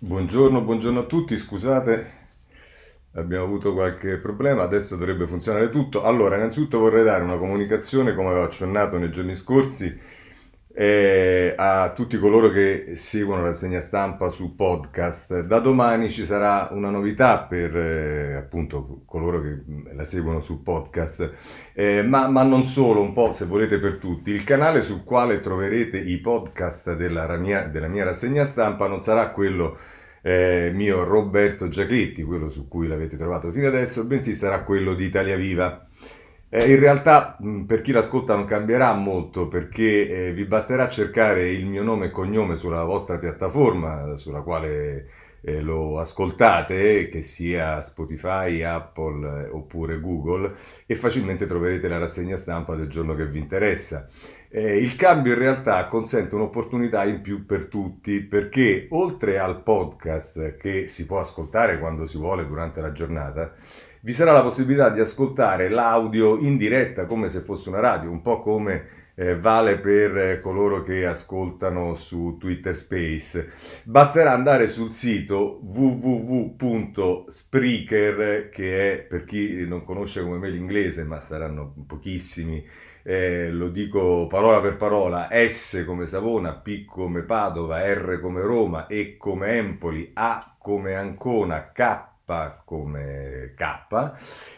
Buongiorno, buongiorno a tutti, scusate, abbiamo avuto qualche problema, adesso dovrebbe funzionare tutto. Allora, innanzitutto vorrei dare una comunicazione, come avevo accennato nei giorni scorsi, eh, a tutti coloro che seguono la segna stampa su podcast. Da domani ci sarà una novità per eh, appunto coloro che la seguono su podcast, eh, ma, ma, non solo, un po' se volete per tutti. Il canale sul quale troverete i podcast della mia, della mia rassegna stampa non sarà quello eh, mio Roberto Giachetti, quello su cui l'avete trovato fino adesso, bensì sarà quello di Italia Viva. Eh, in realtà per chi l'ascolta non cambierà molto perché eh, vi basterà cercare il mio nome e cognome sulla vostra piattaforma sulla quale eh, lo ascoltate, che sia Spotify, Apple eh, oppure Google, e facilmente troverete la rassegna stampa del giorno che vi interessa. Eh, il cambio in realtà consente un'opportunità in più per tutti perché oltre al podcast che si può ascoltare quando si vuole durante la giornata, vi sarà la possibilità di ascoltare l'audio in diretta come se fosse una radio, un po' come eh, vale per eh, coloro che ascoltano su Twitter Space. Basterà andare sul sito www.spreaker, che è per chi non conosce come me l'inglese, ma saranno pochissimi, eh, lo dico parola per parola, S come Savona, P come Padova, R come Roma, E come Empoli, A come Ancona, K come K,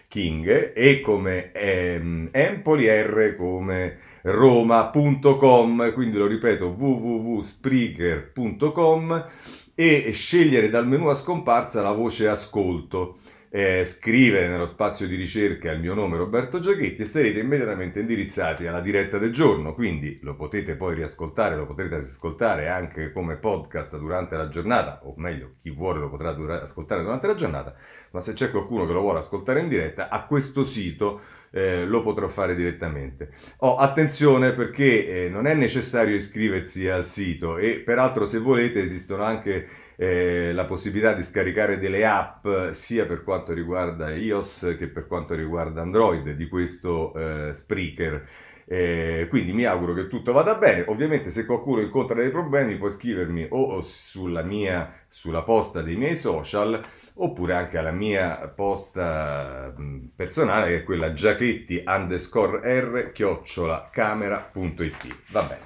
King, E come ehm, Empoli, R come roma.com, quindi lo ripeto www.spreaker.com e scegliere dal menu a scomparsa la voce ascolto eh, scrivere nello spazio di ricerca il mio nome Roberto Giachetti e sarete immediatamente indirizzati alla diretta del giorno, quindi lo potete poi riascoltare, lo potrete ascoltare anche come podcast durante la giornata, o meglio, chi vuole lo potrà dura- ascoltare durante la giornata, ma se c'è qualcuno che lo vuole ascoltare in diretta, a questo sito eh, lo potrò fare direttamente. Oh, attenzione perché eh, non è necessario iscriversi al sito e peraltro se volete esistono anche eh, la possibilità di scaricare delle app sia per quanto riguarda iOS che per quanto riguarda Android di questo eh, Spreaker. Eh, quindi mi auguro che tutto vada bene. Ovviamente, se qualcuno incontra dei problemi, può scrivermi o sulla mia sulla posta dei miei social oppure anche alla mia posta personale che è quella giachetti underscore r chiocciola camera.it.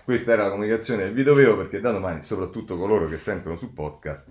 Questa era la comunicazione che vi dovevo perché da domani, soprattutto coloro che sentono sul podcast,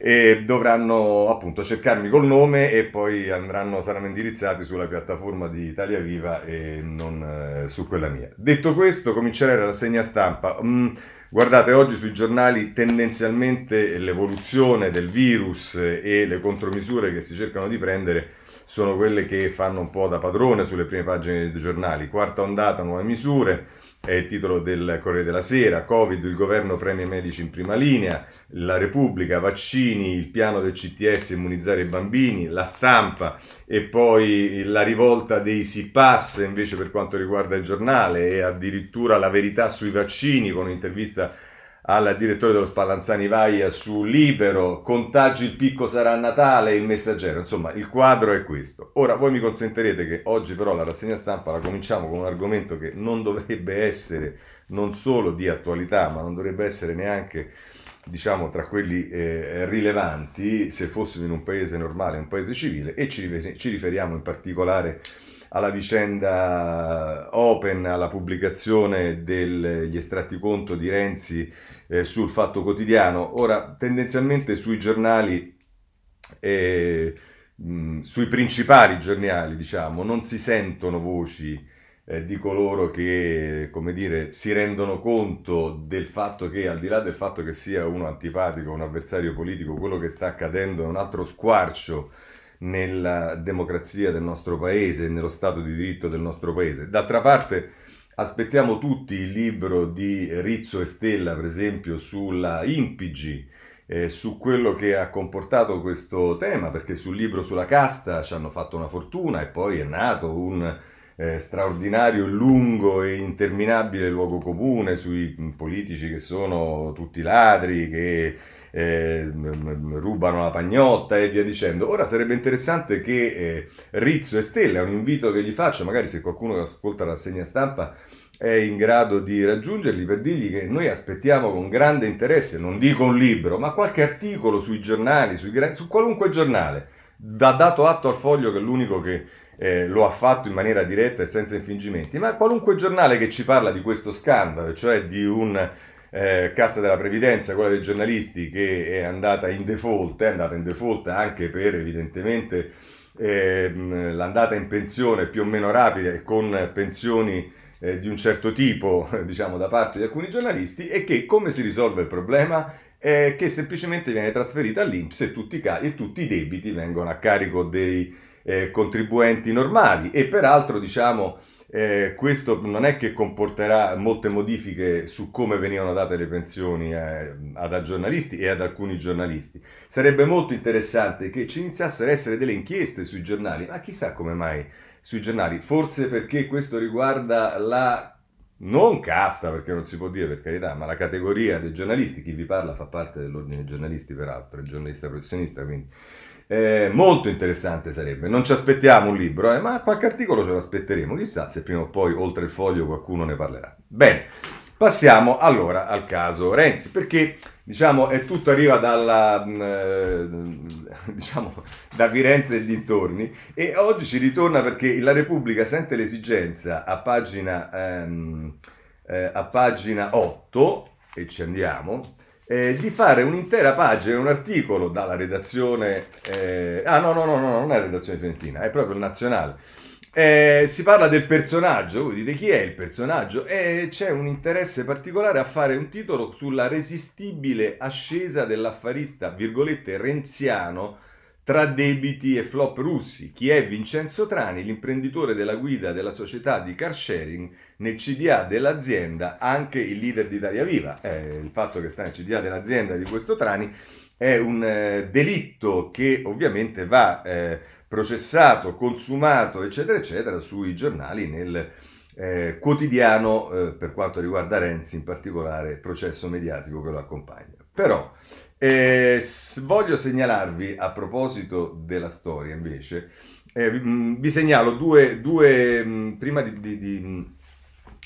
e dovranno appunto cercarmi col nome e poi andranno, saranno indirizzati sulla piattaforma di Italia Viva e non eh, su quella mia. Detto questo, comincerei la rassegna stampa. Mm, guardate, oggi sui giornali tendenzialmente l'evoluzione del virus e le contromisure che si cercano di prendere sono quelle che fanno un po' da padrone sulle prime pagine dei giornali. Quarta ondata, nuove misure è il titolo del Corriere della Sera, Covid, il governo premia i medici in prima linea, la Repubblica, vaccini, il piano del CTS, immunizzare i bambini, la stampa e poi la rivolta dei SIPAS invece per quanto riguarda il giornale e addirittura la verità sui vaccini con un'intervista al direttore dello Spallanzani Vaia su Libero, contagi il picco sarà Natale, il messaggero, insomma il quadro è questo. Ora voi mi consentirete che oggi però la rassegna stampa la cominciamo con un argomento che non dovrebbe essere non solo di attualità, ma non dovrebbe essere neanche diciamo tra quelli eh, rilevanti se fossimo in un paese normale, un paese civile e ci, ci riferiamo in particolare alla vicenda Open, alla pubblicazione degli estratti conto di Renzi eh, sul Fatto Quotidiano. Ora, tendenzialmente sui giornali, eh, mh, sui principali giornali, diciamo, non si sentono voci eh, di coloro che, come dire, si rendono conto del fatto che, al di là del fatto che sia uno antipatico, un avversario politico, quello che sta accadendo è un altro squarcio nella democrazia del nostro paese, nello Stato di diritto del nostro paese. D'altra parte, aspettiamo tutti il libro di Rizzo e Stella, per esempio, sulla Impigi, eh, su quello che ha comportato questo tema, perché sul libro sulla casta ci hanno fatto una fortuna e poi è nato un eh, straordinario, lungo e interminabile luogo comune sui politici che sono tutti ladri, che eh, rubano la pagnotta e via dicendo. Ora sarebbe interessante che eh, Rizzo e Stella, è un invito che gli faccio, magari se qualcuno ascolta la segna stampa è in grado di raggiungerli per dirgli che noi aspettiamo con grande interesse, non dico un libro, ma qualche articolo sui giornali, sui, su qualunque giornale. Da dato atto al foglio che è l'unico che eh, lo ha fatto in maniera diretta e senza infingimenti, ma qualunque giornale che ci parla di questo scandalo, cioè di un eh, Cassa della Previdenza, quella dei giornalisti che è andata in default, è andata in default anche per evidentemente eh, l'andata in pensione più o meno rapida e con pensioni eh, di un certo tipo, diciamo, da parte di alcuni giornalisti, e che come si risolve il problema? È che semplicemente viene trasferita all'Inps e tutti, e tutti i debiti vengono a carico dei eh, contribuenti normali e peraltro diciamo eh, questo non è che comporterà molte modifiche su come venivano date le pensioni eh, ad giornalisti e ad alcuni giornalisti. Sarebbe molto interessante che ci iniziassero a essere delle inchieste sui giornali, ma chissà come mai sui giornali, forse perché questo riguarda la non casta, perché non si può dire per carità, ma la categoria dei giornalisti, chi vi parla fa parte dell'ordine dei giornalisti peraltro, è giornalista professionista, quindi eh, molto interessante sarebbe. Non ci aspettiamo un libro, eh, ma qualche articolo ce l'aspetteremo. Chissà se prima o poi, oltre il foglio, qualcuno ne parlerà. Bene, passiamo allora al caso Renzi, perché diciamo è tutto arriva dalla, mm, eh, diciamo, da Firenze e dintorni e oggi ci ritorna perché la Repubblica sente l'esigenza a pagina, ehm, eh, a pagina 8, e ci andiamo, eh, di fare un'intera pagina, un articolo dalla redazione... Eh, ah no, no, no, no, non è la redazione fiorentina, è proprio il nazionale. Eh, si parla del personaggio, voi dite chi è il personaggio? E c'è un interesse particolare a fare un titolo sulla resistibile ascesa dell'affarista, virgolette, renziano, tra debiti e flop russi. Chi è Vincenzo Trani, l'imprenditore della guida della società di car sharing nel CDA dell'azienda, anche il leader di Italia Viva. Eh, il fatto che sta nel CDA dell'azienda di questo Trani è un eh, delitto che ovviamente va eh, processato, consumato, eccetera, eccetera, sui giornali nel eh, quotidiano eh, per quanto riguarda Renzi, in particolare processo mediatico che lo accompagna. Però eh, voglio segnalarvi, a proposito della storia invece, eh, vi segnalo due, due prima di, di, di,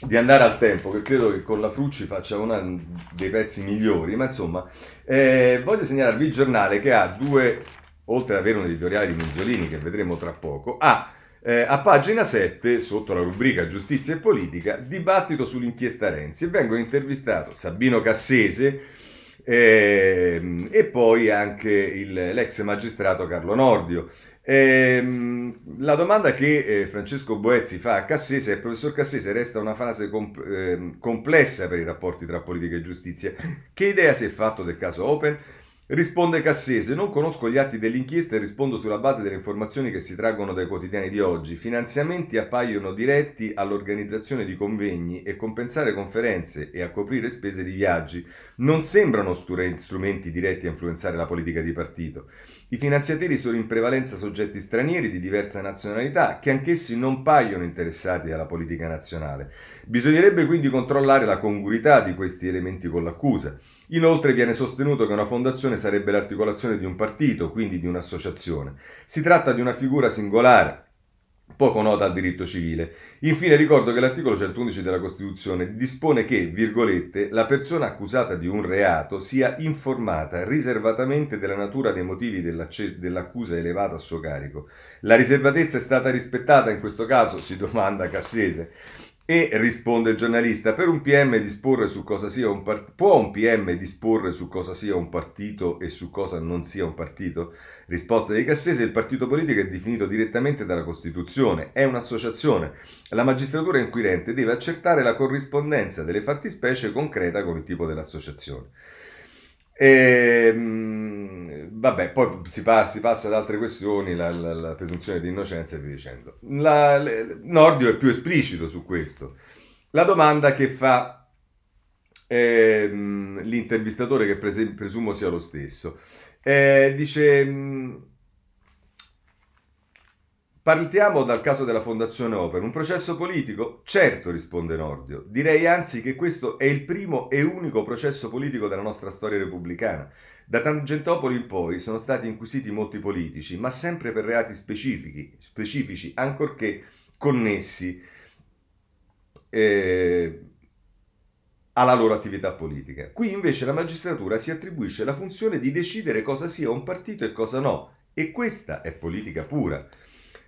di, andare al tempo, che credo che con la Frucci faccia uno dei pezzi migliori, ma insomma, eh, voglio segnalarvi il giornale che ha due, oltre ad avere un editoriale di Minzolini che vedremo tra poco, ha eh, a pagina 7, sotto la rubrica Giustizia e Politica, dibattito sull'inchiesta Renzi. E vengono intervistato Sabino Cassese, e, ehm, e poi anche il, l'ex magistrato Carlo Nordio. E, ehm, la domanda che eh, Francesco Boezzi fa a Cassese è: professor Cassese, resta una frase comp- eh, complessa per i rapporti tra politica e giustizia. Che idea si è fatto del caso Open? Risponde Cassese, non conosco gli atti dell'inchiesta e rispondo sulla base delle informazioni che si traggono dai quotidiani di oggi. Finanziamenti appaiono diretti all'organizzazione di convegni e compensare conferenze e a coprire spese di viaggi. Non sembrano strumenti diretti a influenzare la politica di partito. I finanziatori sono in prevalenza soggetti stranieri di diversa nazionalità che anch'essi non paiono interessati alla politica nazionale. Bisognerebbe quindi controllare la congruità di questi elementi con l'accusa. Inoltre viene sostenuto che una fondazione sarebbe l'articolazione di un partito, quindi di un'associazione. Si tratta di una figura singolare, poco nota al diritto civile. Infine ricordo che l'articolo 111 della Costituzione dispone che, virgolette, la persona accusata di un reato sia informata riservatamente della natura dei motivi dell'accusa elevata a suo carico. La riservatezza è stata rispettata in questo caso, si domanda Cassese. E risponde il giornalista, per un PM disporre su cosa sia un partito, può un PM disporre su cosa sia un partito e su cosa non sia un partito? Risposta di Cassese, il partito politico è definito direttamente dalla Costituzione, è un'associazione. La magistratura inquirente deve accertare la corrispondenza delle fattispecie concreta con il tipo dell'associazione. E, ehm, vabbè, poi si, pa- si, passa ad altre questioni, la, la, la presunzione di innocenza e via dicendo. La, le, Nordio è più esplicito su questo. La domanda che fa ehm, l'intervistatore, che prese- presumo sia lo stesso, eh, dice Partiamo dal caso della Fondazione Opera. Un processo politico? Certo, risponde Nordio. Direi anzi che questo è il primo e unico processo politico della nostra storia repubblicana. Da Tangentopoli in poi sono stati inquisiti molti politici, ma sempre per reati specifici, specifici ancorché connessi eh, alla loro attività politica. Qui invece la magistratura si attribuisce la funzione di decidere cosa sia un partito e cosa no, e questa è politica pura.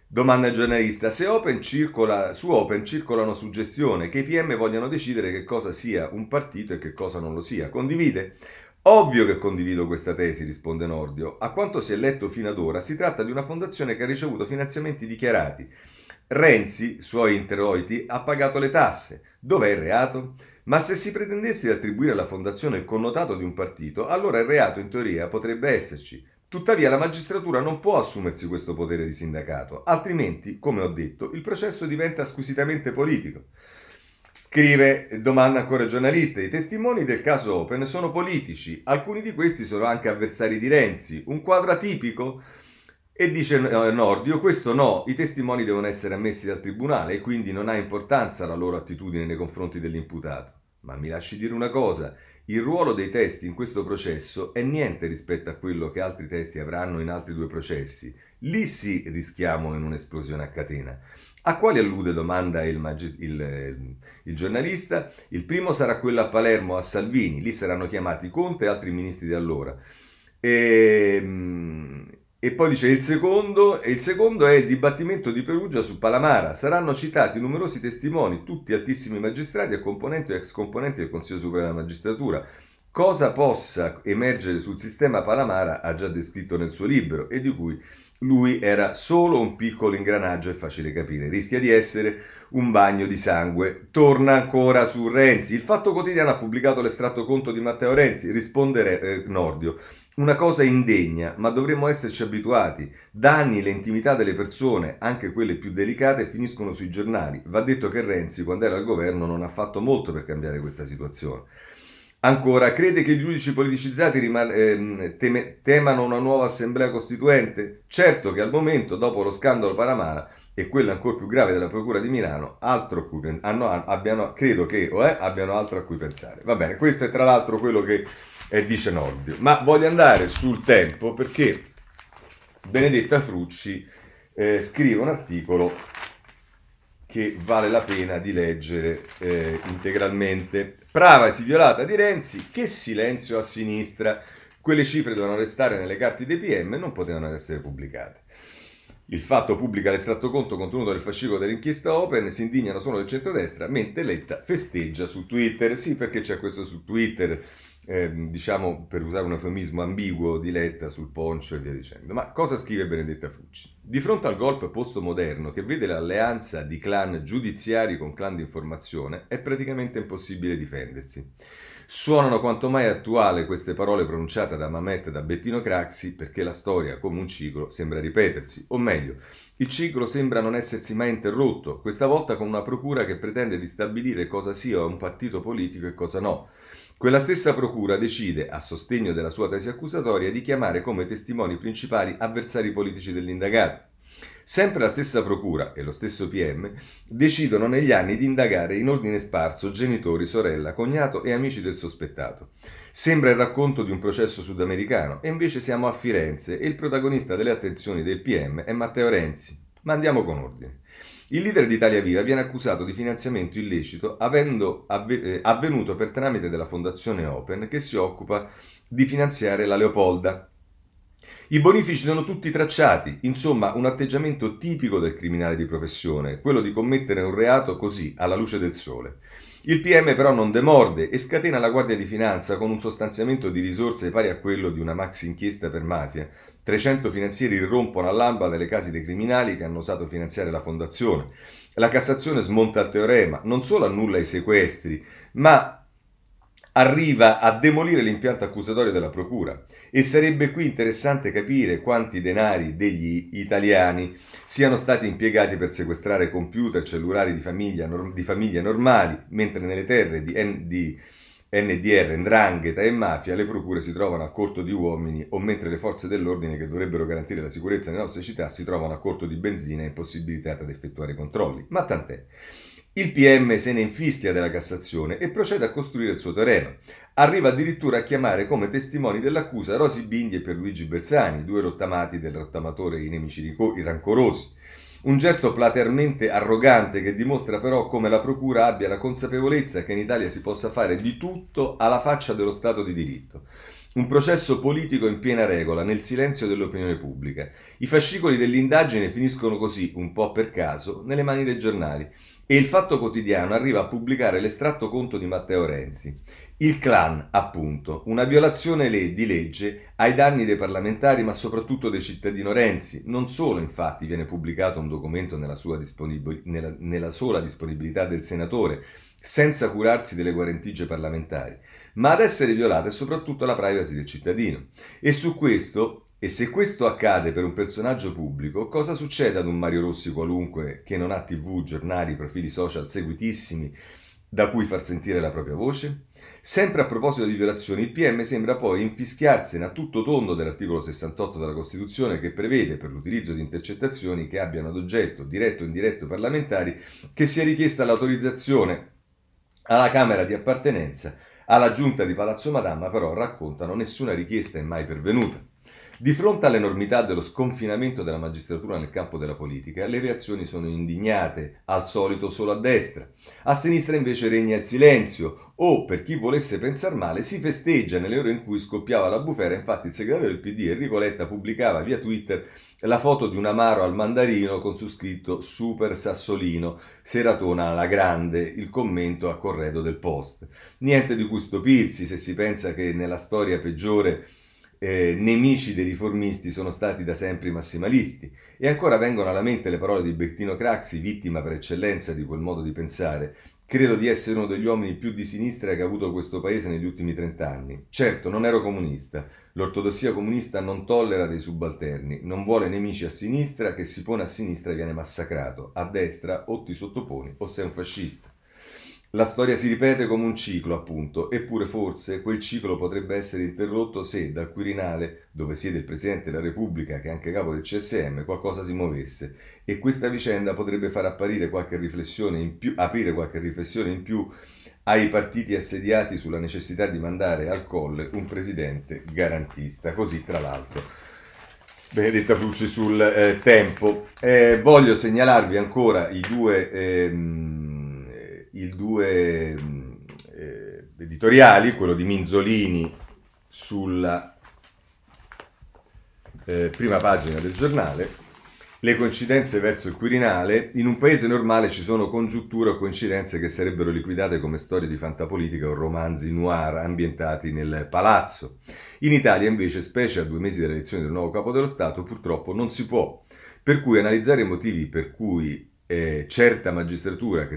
Domanda il giornalista, se Open circola, su Open circolano suggestioni che i PM vogliano decidere che cosa sia un partito e che cosa non lo sia, condivide? Ovvio che condivido questa tesi, risponde Nordio. A quanto si è letto fino ad ora, si tratta di una fondazione che ha ricevuto finanziamenti dichiarati. Renzi, suoi introiti, ha pagato le tasse. Dov'è il reato? Ma se si pretendesse di attribuire alla fondazione il connotato di un partito, allora il reato in teoria potrebbe esserci. Tuttavia la magistratura non può assumersi questo potere di sindacato, altrimenti, come ho detto, il processo diventa squisitamente politico. Scrive, domanda ancora giornalista, i testimoni del caso Open sono politici, alcuni di questi sono anche avversari di Renzi, un quadro atipico? E dice Nordio, questo no, i testimoni devono essere ammessi dal tribunale e quindi non ha importanza la loro attitudine nei confronti dell'imputato. Ma mi lasci dire una cosa, il ruolo dei testi in questo processo è niente rispetto a quello che altri testi avranno in altri due processi. Lì sì rischiamo in un'esplosione a catena. A quali allude, domanda il, magi- il, il, giornalista? Il primo sarà quello a Palermo, a Salvini, lì saranno chiamati Conte e altri ministri di allora. Ehm, e poi dice il secondo, e il secondo è il dibattimento di Perugia su Palamara. Saranno citati numerosi testimoni, tutti altissimi magistrati e componenti o ex componenti del Consiglio Superiore della Magistratura. Cosa possa emergere sul sistema Palamara ha già descritto nel suo libro e di cui lui era solo un piccolo ingranaggio, è facile capire. Rischia di essere un bagno di sangue. Torna ancora su Renzi. Il Fatto Quotidiano ha pubblicato l'estratto conto di Matteo Renzi. Risponde eh, Nordio. Una cosa indegna, ma dovremmo esserci abituati. Da anni le intimità delle persone, anche quelle più delicate, finiscono sui giornali. Va detto che Renzi, quando era al governo, non ha fatto molto per cambiare questa situazione. Ancora, crede che i giudici politicizzati riman- eh, teme- temano una nuova assemblea costituente? Certo che al momento, dopo lo scandalo Paramara e quello ancora più grave della Procura di Milano, pen- hanno, abbiano, credo che è, abbiano altro a cui pensare. Va bene, questo è tra l'altro quello che e dice Nordio. Ma voglio andare sul tempo perché Benedetta Frucci eh, scrive un articolo che vale la pena di leggere eh, integralmente. Pravasi violata di Renzi, che silenzio a sinistra. Quelle cifre dovevano restare nelle carte dei PM e non potevano essere pubblicate. Il fatto pubblica l'estratto conto contenuto nel fascicolo dell'inchiesta Open, si indignano solo del centrodestra, mentre Letta festeggia su Twitter. Sì, perché c'è questo su Twitter eh, diciamo per usare un eufemismo ambiguo di Letta sul poncio e via dicendo. Ma cosa scrive Benedetta Frucci? Di fronte al golpe postmoderno che vede l'alleanza di clan giudiziari con clan di informazione, è praticamente impossibile difendersi. Suonano quanto mai attuali queste parole pronunciate da Mamet e da Bettino Craxi perché la storia, come un ciclo, sembra ripetersi, o meglio, il ciclo sembra non essersi mai interrotto, questa volta con una procura che pretende di stabilire cosa sia un partito politico e cosa no. Quella stessa procura decide, a sostegno della sua tesi accusatoria, di chiamare come testimoni principali avversari politici dell'indagato. Sempre la stessa procura e lo stesso PM decidono negli anni di indagare in ordine sparso genitori, sorella, cognato e amici del sospettato. Sembra il racconto di un processo sudamericano e invece siamo a Firenze e il protagonista delle attenzioni del PM è Matteo Renzi. Ma andiamo con ordine. Il leader di Italia Viva viene accusato di finanziamento illecito avendo eh, avvenuto per tramite della Fondazione Open che si occupa di finanziare la Leopolda. I bonifici sono tutti tracciati, insomma un atteggiamento tipico del criminale di professione, quello di commettere un reato così, alla luce del sole. Il PM però non demorde e scatena la Guardia di Finanza con un sostanziamento di risorse pari a quello di una maxi inchiesta per mafia, 300 finanzieri irrompono all'alba nelle case dei criminali che hanno osato finanziare la fondazione. La Cassazione smonta il teorema, non solo annulla i sequestri, ma arriva a demolire l'impianto accusatorio della Procura. E sarebbe qui interessante capire quanti denari degli italiani siano stati impiegati per sequestrare computer, cellulari di famiglia, di famiglie normali, mentre nelle terre di, di NDR, Ndrangheta e mafia, le procure si trovano a corto di uomini o mentre le forze dell'ordine che dovrebbero garantire la sicurezza nelle nostre città si trovano a corto di benzina e impossibilitate ad effettuare controlli. Ma tant'è. Il PM se ne infischia della Cassazione e procede a costruire il suo terreno. Arriva addirittura a chiamare come testimoni dell'accusa Rosi Bindi e Pierluigi Bersani, due rottamati del rottamatore I nemici i rancorosi. Un gesto platealmente arrogante che dimostra però come la Procura abbia la consapevolezza che in Italia si possa fare di tutto alla faccia dello Stato di diritto. Un processo politico in piena regola, nel silenzio dell'opinione pubblica. I fascicoli dell'indagine finiscono così, un po' per caso, nelle mani dei giornali. E il Fatto Quotidiano arriva a pubblicare l'estratto conto di Matteo Renzi. Il clan, appunto, una violazione di legge ai danni dei parlamentari, ma soprattutto dei cittadini Renzi. Non solo, infatti, viene pubblicato un documento nella, disponibil- nella, nella sola disponibilità del senatore, senza curarsi delle guarentigie parlamentari, ma ad essere violata è soprattutto la privacy del cittadino. E su questo, e se questo accade per un personaggio pubblico, cosa succede ad un Mario Rossi qualunque che non ha tv, giornali, profili social seguitissimi da cui far sentire la propria voce? Sempre a proposito di violazioni, il PM sembra poi infischiarsene a tutto tondo dell'articolo 68 della Costituzione che prevede per l'utilizzo di intercettazioni che abbiano ad oggetto diretto o indiretto parlamentari che sia richiesta l'autorizzazione alla Camera di appartenenza, alla giunta di Palazzo Madama però raccontano nessuna richiesta è mai pervenuta. Di fronte all'enormità dello sconfinamento della magistratura nel campo della politica, le reazioni sono indignate, al solito solo a destra. A sinistra invece regna il silenzio, o, per chi volesse pensare male, si festeggia nelle ore in cui scoppiava la bufera. Infatti il segretario del PD, Enrico Letta, pubblicava via Twitter la foto di un amaro al mandarino con su scritto Super Sassolino, seratona alla grande, il commento a corredo del post. Niente di cui stupirsi se si pensa che nella storia peggiore eh, nemici dei riformisti sono stati da sempre i massimalisti. E ancora vengono alla mente le parole di Bertino Craxi, vittima per eccellenza di quel modo di pensare. Credo di essere uno degli uomini più di sinistra che ha avuto questo paese negli ultimi trent'anni. Certo, non ero comunista. L'ortodossia comunista non tollera dei subalterni, non vuole nemici a sinistra, che si pone a sinistra viene massacrato. A destra o ti sottoponi o sei un fascista. La storia si ripete come un ciclo, appunto, eppure forse quel ciclo potrebbe essere interrotto se dal Quirinale, dove siede il Presidente della Repubblica, che è anche capo del CSM, qualcosa si muovesse. E questa vicenda potrebbe far apparire qualche riflessione in più, aprire qualche riflessione in più ai partiti assediati sulla necessità di mandare al colle un presidente garantista. Così, tra l'altro. Benedetta Frucci sul eh, tempo. Eh, voglio segnalarvi ancora i due... Ehm, i due mm, eh, editoriali, quello di Minzolini sulla eh, prima pagina del giornale, le coincidenze verso il Quirinale, in un paese normale ci sono congiunture o coincidenze che sarebbero liquidate come storie di fantapolitica o romanzi noir ambientati nel palazzo. In Italia invece, specie a due mesi dall'elezione del nuovo capo dello Stato, purtroppo non si può. Per cui analizzare i motivi per cui eh, certa magistratura che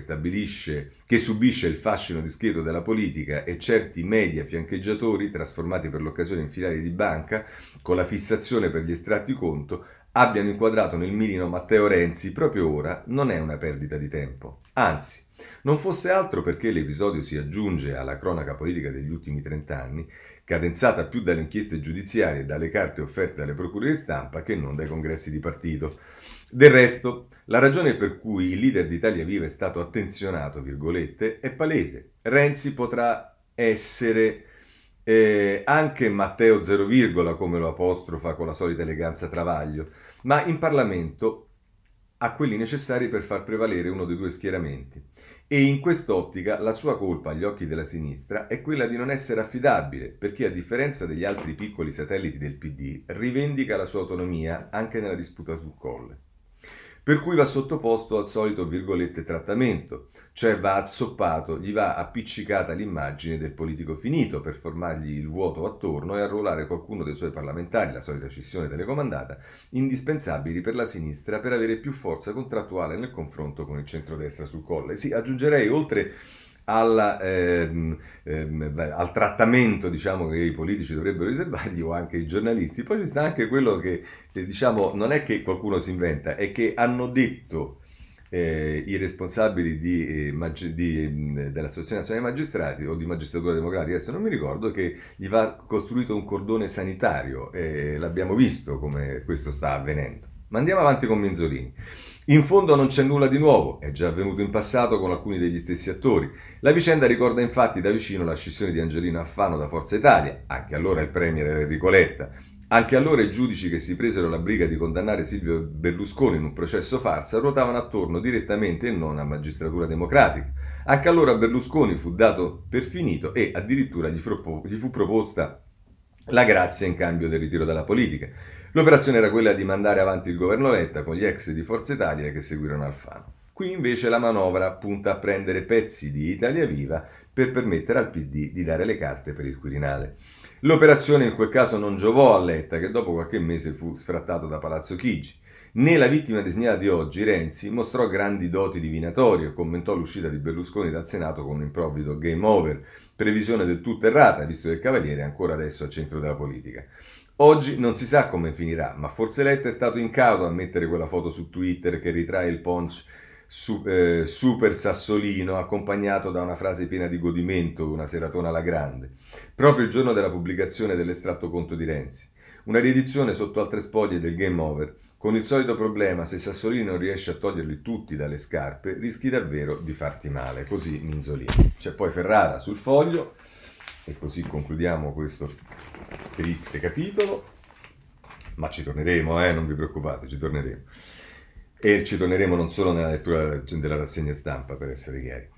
che subisce il fascino discreto della politica e certi media fiancheggiatori trasformati per l'occasione in filiali di banca con la fissazione per gli estratti conto abbiano inquadrato nel mirino Matteo Renzi proprio ora non è una perdita di tempo. Anzi, non fosse altro perché l'episodio si aggiunge alla cronaca politica degli ultimi trent'anni, cadenzata più dalle inchieste giudiziarie e dalle carte offerte dalle procure di stampa che non dai congressi di partito. Del resto, la ragione per cui il leader d'Italia Viva è stato attenzionato, virgolette, è palese. Renzi potrà essere eh, anche Matteo zero virgola, come lo apostrofa con la solita eleganza Travaglio, ma in Parlamento ha quelli necessari per far prevalere uno dei due schieramenti. E in quest'ottica la sua colpa agli occhi della sinistra è quella di non essere affidabile, perché a differenza degli altri piccoli satelliti del PD, rivendica la sua autonomia anche nella disputa sul colle per cui va sottoposto al solito virgolette trattamento, cioè va azzoppato, gli va appiccicata l'immagine del politico finito per formargli il vuoto attorno e arruolare qualcuno dei suoi parlamentari, la solita scissione telecomandata, indispensabili per la sinistra per avere più forza contrattuale nel confronto con il centrodestra sul colle. Sì, aggiungerei oltre alla, ehm, ehm, al trattamento diciamo, che i politici dovrebbero riservargli o anche i giornalisti. Poi ci sta anche quello che eh, diciamo, non è che qualcuno si inventa, è che hanno detto eh, i responsabili di, eh, di, mm, dell'Associazione Nazionale dei Magistrati o di Magistratura Democratica, adesso non mi ricordo, che gli va costruito un cordone sanitario e l'abbiamo visto come questo sta avvenendo. Ma andiamo avanti con Menzolini. In fondo non c'è nulla di nuovo, è già avvenuto in passato con alcuni degli stessi attori. La vicenda ricorda infatti da vicino la scissione di Angelino Affano da Forza Italia, anche allora il premier era Enrico Letta, Anche allora i giudici che si presero la briga di condannare Silvio Berlusconi in un processo farsa ruotavano attorno direttamente e non a magistratura democratica. Anche allora Berlusconi fu dato per finito e addirittura gli fu, proposta la grazia in cambio del ritiro dalla politica. L'operazione era quella di mandare avanti il governo Letta con gli ex di Forza Italia che seguirono Alfano. Qui invece la manovra punta a prendere pezzi di Italia Viva per permettere al PD di dare le carte per il Quirinale. L'operazione in quel caso non giovò a Letta, che dopo qualche mese fu sfrattato da Palazzo Chigi. Né la vittima disegnata di oggi, Renzi, mostrò grandi doti divinatorie, commentò l'uscita di Berlusconi dal Senato con un improvvido game over, previsione del tutto errata, visto che il Cavaliere è ancora adesso al centro della politica. Oggi non si sa come finirà, ma forse Letta è stato incauto a mettere quella foto su Twitter che ritrae il punch su, eh, super sassolino accompagnato da una frase piena di godimento, una seratona alla grande, proprio il giorno della pubblicazione dell'estratto conto di Renzi. Una riedizione sotto altre spoglie del game over, con il solito problema, se Sassolini non riesce a toglierli tutti dalle scarpe, rischi davvero di farti male. Così Minzolini. C'è poi Ferrara sul foglio, e così concludiamo questo triste capitolo. Ma ci torneremo, eh, non vi preoccupate, ci torneremo. E ci torneremo non solo nella lettura della rassegna stampa, per essere chiari.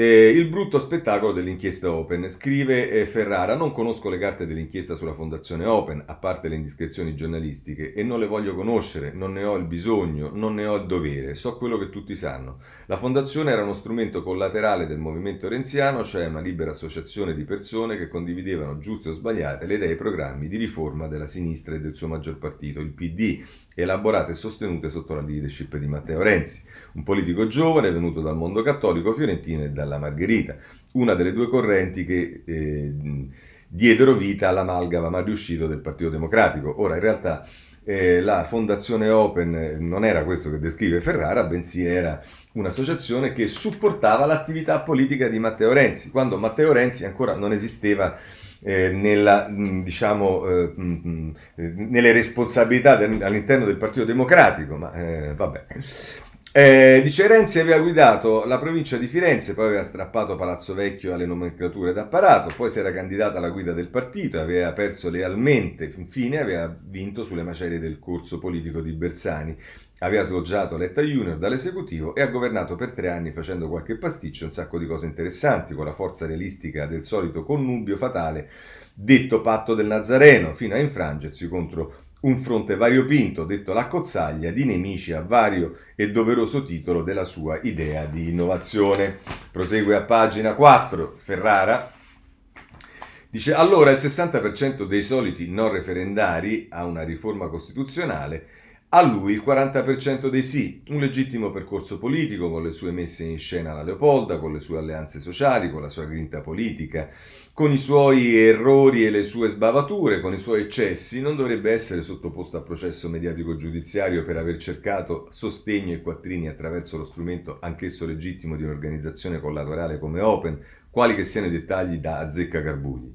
Eh, il brutto spettacolo dell'inchiesta Open. Scrive eh, Ferrara: Non conosco le carte dell'inchiesta sulla Fondazione Open, a parte le indiscrezioni giornalistiche, e non le voglio conoscere, non ne ho il bisogno, non ne ho il dovere. So quello che tutti sanno. La Fondazione era uno strumento collaterale del movimento renziano, cioè una libera associazione di persone che condividevano, giuste o sbagliate, le idee e i programmi di riforma della sinistra e del suo maggior partito, il PD, elaborate e sostenute sotto la leadership di Matteo Renzi, un politico giovane venuto dal mondo cattolico fiorentino e dalla Margherita, una delle due correnti che eh, diedero vita all'amalgama mal riuscito del Partito Democratico. Ora, in realtà, eh, la Fondazione Open non era questo che descrive Ferrara, bensì era un'associazione che supportava l'attività politica di Matteo Renzi, quando Matteo Renzi ancora non esisteva eh, nella, mm, diciamo, eh, mm, mm, nelle responsabilità del, all'interno del Partito Democratico, ma eh, vabbè. Eh, dice Renzi aveva guidato la provincia di Firenze, poi aveva strappato Palazzo Vecchio alle nomenclature d'apparato, poi si era candidato alla guida del partito, aveva perso lealmente, infine aveva vinto sulle macerie del corso politico di Bersani, aveva sloggiato Letta Junior dall'esecutivo e ha governato per tre anni facendo qualche pasticcio, un sacco di cose interessanti, con la forza realistica del solito connubio fatale detto patto del Nazareno, fino a infrangersi contro un fronte variopinto, detto la cozzaglia, di nemici a vario e doveroso titolo della sua idea di innovazione. Prosegue a pagina 4, Ferrara. Dice allora il 60% dei soliti non referendari a una riforma costituzionale a lui il 40% dei sì, un legittimo percorso politico con le sue messe in scena alla Leopolda, con le sue alleanze sociali, con la sua grinta politica, con i suoi errori e le sue sbavature, con i suoi eccessi, non dovrebbe essere sottoposto a processo mediatico giudiziario per aver cercato sostegno ai quattrini attraverso lo strumento anch'esso legittimo di un'organizzazione collaterale come Open, quali che siano i dettagli da azzecca carbugli.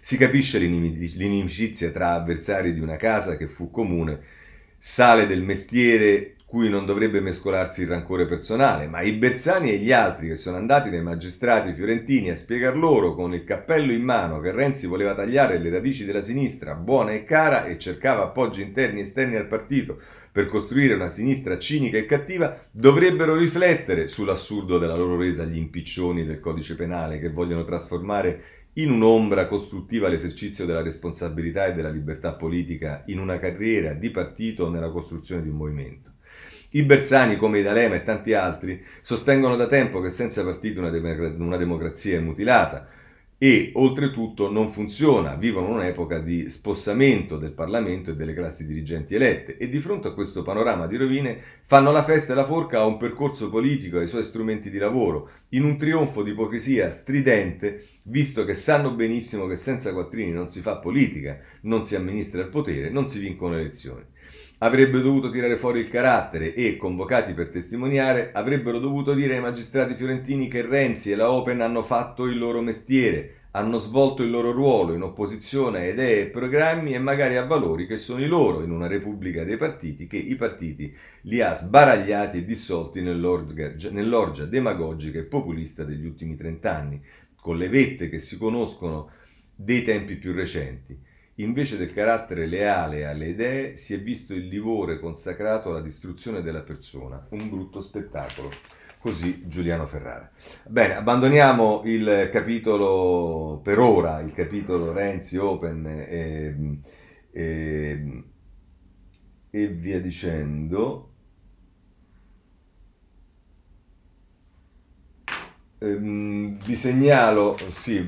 Si capisce l'inimicizia tra avversari di una casa che fu comune sale del mestiere cui non dovrebbe mescolarsi il rancore personale, ma i Bersani e gli altri che sono andati dai magistrati fiorentini a spiegar loro con il cappello in mano che Renzi voleva tagliare le radici della sinistra buona e cara e cercava appoggi interni e esterni al partito per costruire una sinistra cinica e cattiva, dovrebbero riflettere sull'assurdo della loro resa agli impiccioni del codice penale che vogliono trasformare in un'ombra costruttiva l'esercizio della responsabilità e della libertà politica in una carriera di partito o nella costruzione di un movimento. I Bersani, come i D'Alema e tanti altri, sostengono da tempo che senza partito una, dem- una democrazia è mutilata, e oltretutto non funziona, vivono un'epoca di spossamento del Parlamento e delle classi dirigenti elette. E di fronte a questo panorama di rovine fanno la festa e la forca a un percorso politico e ai suoi strumenti di lavoro, in un trionfo di ipocrisia stridente, visto che sanno benissimo che senza quattrini non si fa politica, non si amministra il potere, non si vincono elezioni avrebbe dovuto tirare fuori il carattere e, convocati per testimoniare, avrebbero dovuto dire ai magistrati fiorentini che Renzi e la Open hanno fatto il loro mestiere, hanno svolto il loro ruolo in opposizione a idee e programmi e magari a valori che sono i loro in una repubblica dei partiti che i partiti li ha sbaragliati e dissolti nell'orgia, nell'orgia demagogica e populista degli ultimi trent'anni, con le vette che si conoscono dei tempi più recenti. Invece del carattere leale alle idee si è visto il livore consacrato alla distruzione della persona, un brutto spettacolo. Così Giuliano Ferrara. Bene, abbandoniamo il capitolo per ora, il capitolo Renzi Open e, e, e via dicendo. Ehm, vi segnalo, sì,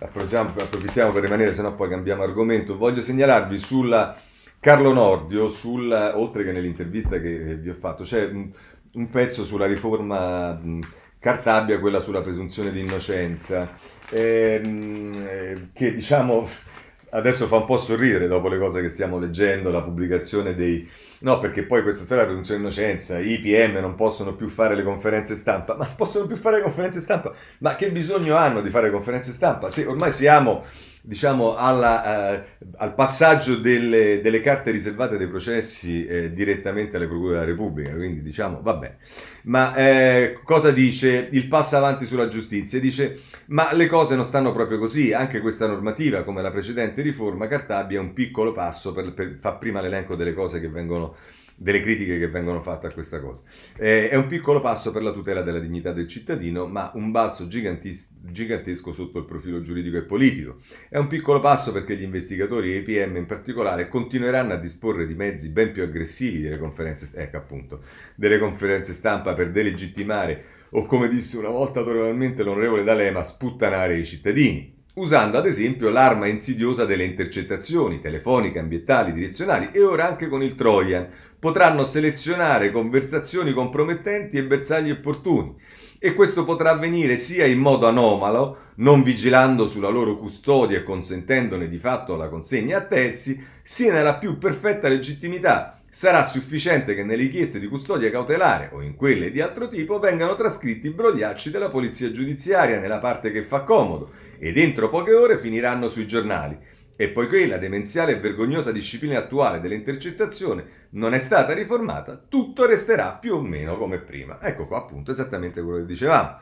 approfittiamo per rimanere, se no poi cambiamo argomento. Voglio segnalarvi sulla Carlo Nordio, sul, oltre che nell'intervista che vi ho fatto, c'è un, un pezzo sulla riforma mh, Cartabia, quella sulla presunzione di innocenza, ehm, eh, che diciamo adesso fa un po' sorridere dopo le cose che stiamo leggendo, la pubblicazione dei... No, perché poi questa storia della presunzione di innocenza, i PM non possono più fare le conferenze stampa, ma non possono più fare le conferenze stampa, ma che bisogno hanno di fare conferenze stampa? Se ormai siamo diciamo, alla, eh, al passaggio delle, delle, carte riservate dei processi eh, direttamente alle procure della Repubblica, quindi diciamo, vabbè. Ma eh, cosa dice il passo avanti sulla giustizia? Dice, ma le cose non stanno proprio così, anche questa normativa, come la precedente riforma Cartabia, è un piccolo passo per, per fa prima l'elenco delle cose che vengono delle critiche che vengono fatte a questa cosa. Eh, è un piccolo passo per la tutela della dignità del cittadino, ma un balzo gigantis- gigantesco sotto il profilo giuridico e politico. È un piccolo passo perché gli investigatori e i PM in particolare continueranno a disporre di mezzi ben più aggressivi delle conferenze, ecco appunto, delle conferenze stampa per delegittimare o come disse una volta autorevolmente l'onorevole D'Alema, sputtanare i cittadini usando ad esempio l'arma insidiosa delle intercettazioni telefoniche, ambientali, direzionali e ora anche con il Trojan. Potranno selezionare conversazioni compromettenti e bersagli opportuni. E questo potrà avvenire sia in modo anomalo, non vigilando sulla loro custodia e consentendone di fatto la consegna a terzi, sia nella più perfetta legittimità, Sarà sufficiente che nelle richieste di custodia cautelare o in quelle di altro tipo vengano trascritti i brogliacci della polizia giudiziaria nella parte che fa comodo e dentro poche ore finiranno sui giornali. E poiché la demenziale e vergognosa disciplina attuale dell'intercettazione non è stata riformata, tutto resterà più o meno come prima. Ecco qua appunto esattamente quello che dicevamo.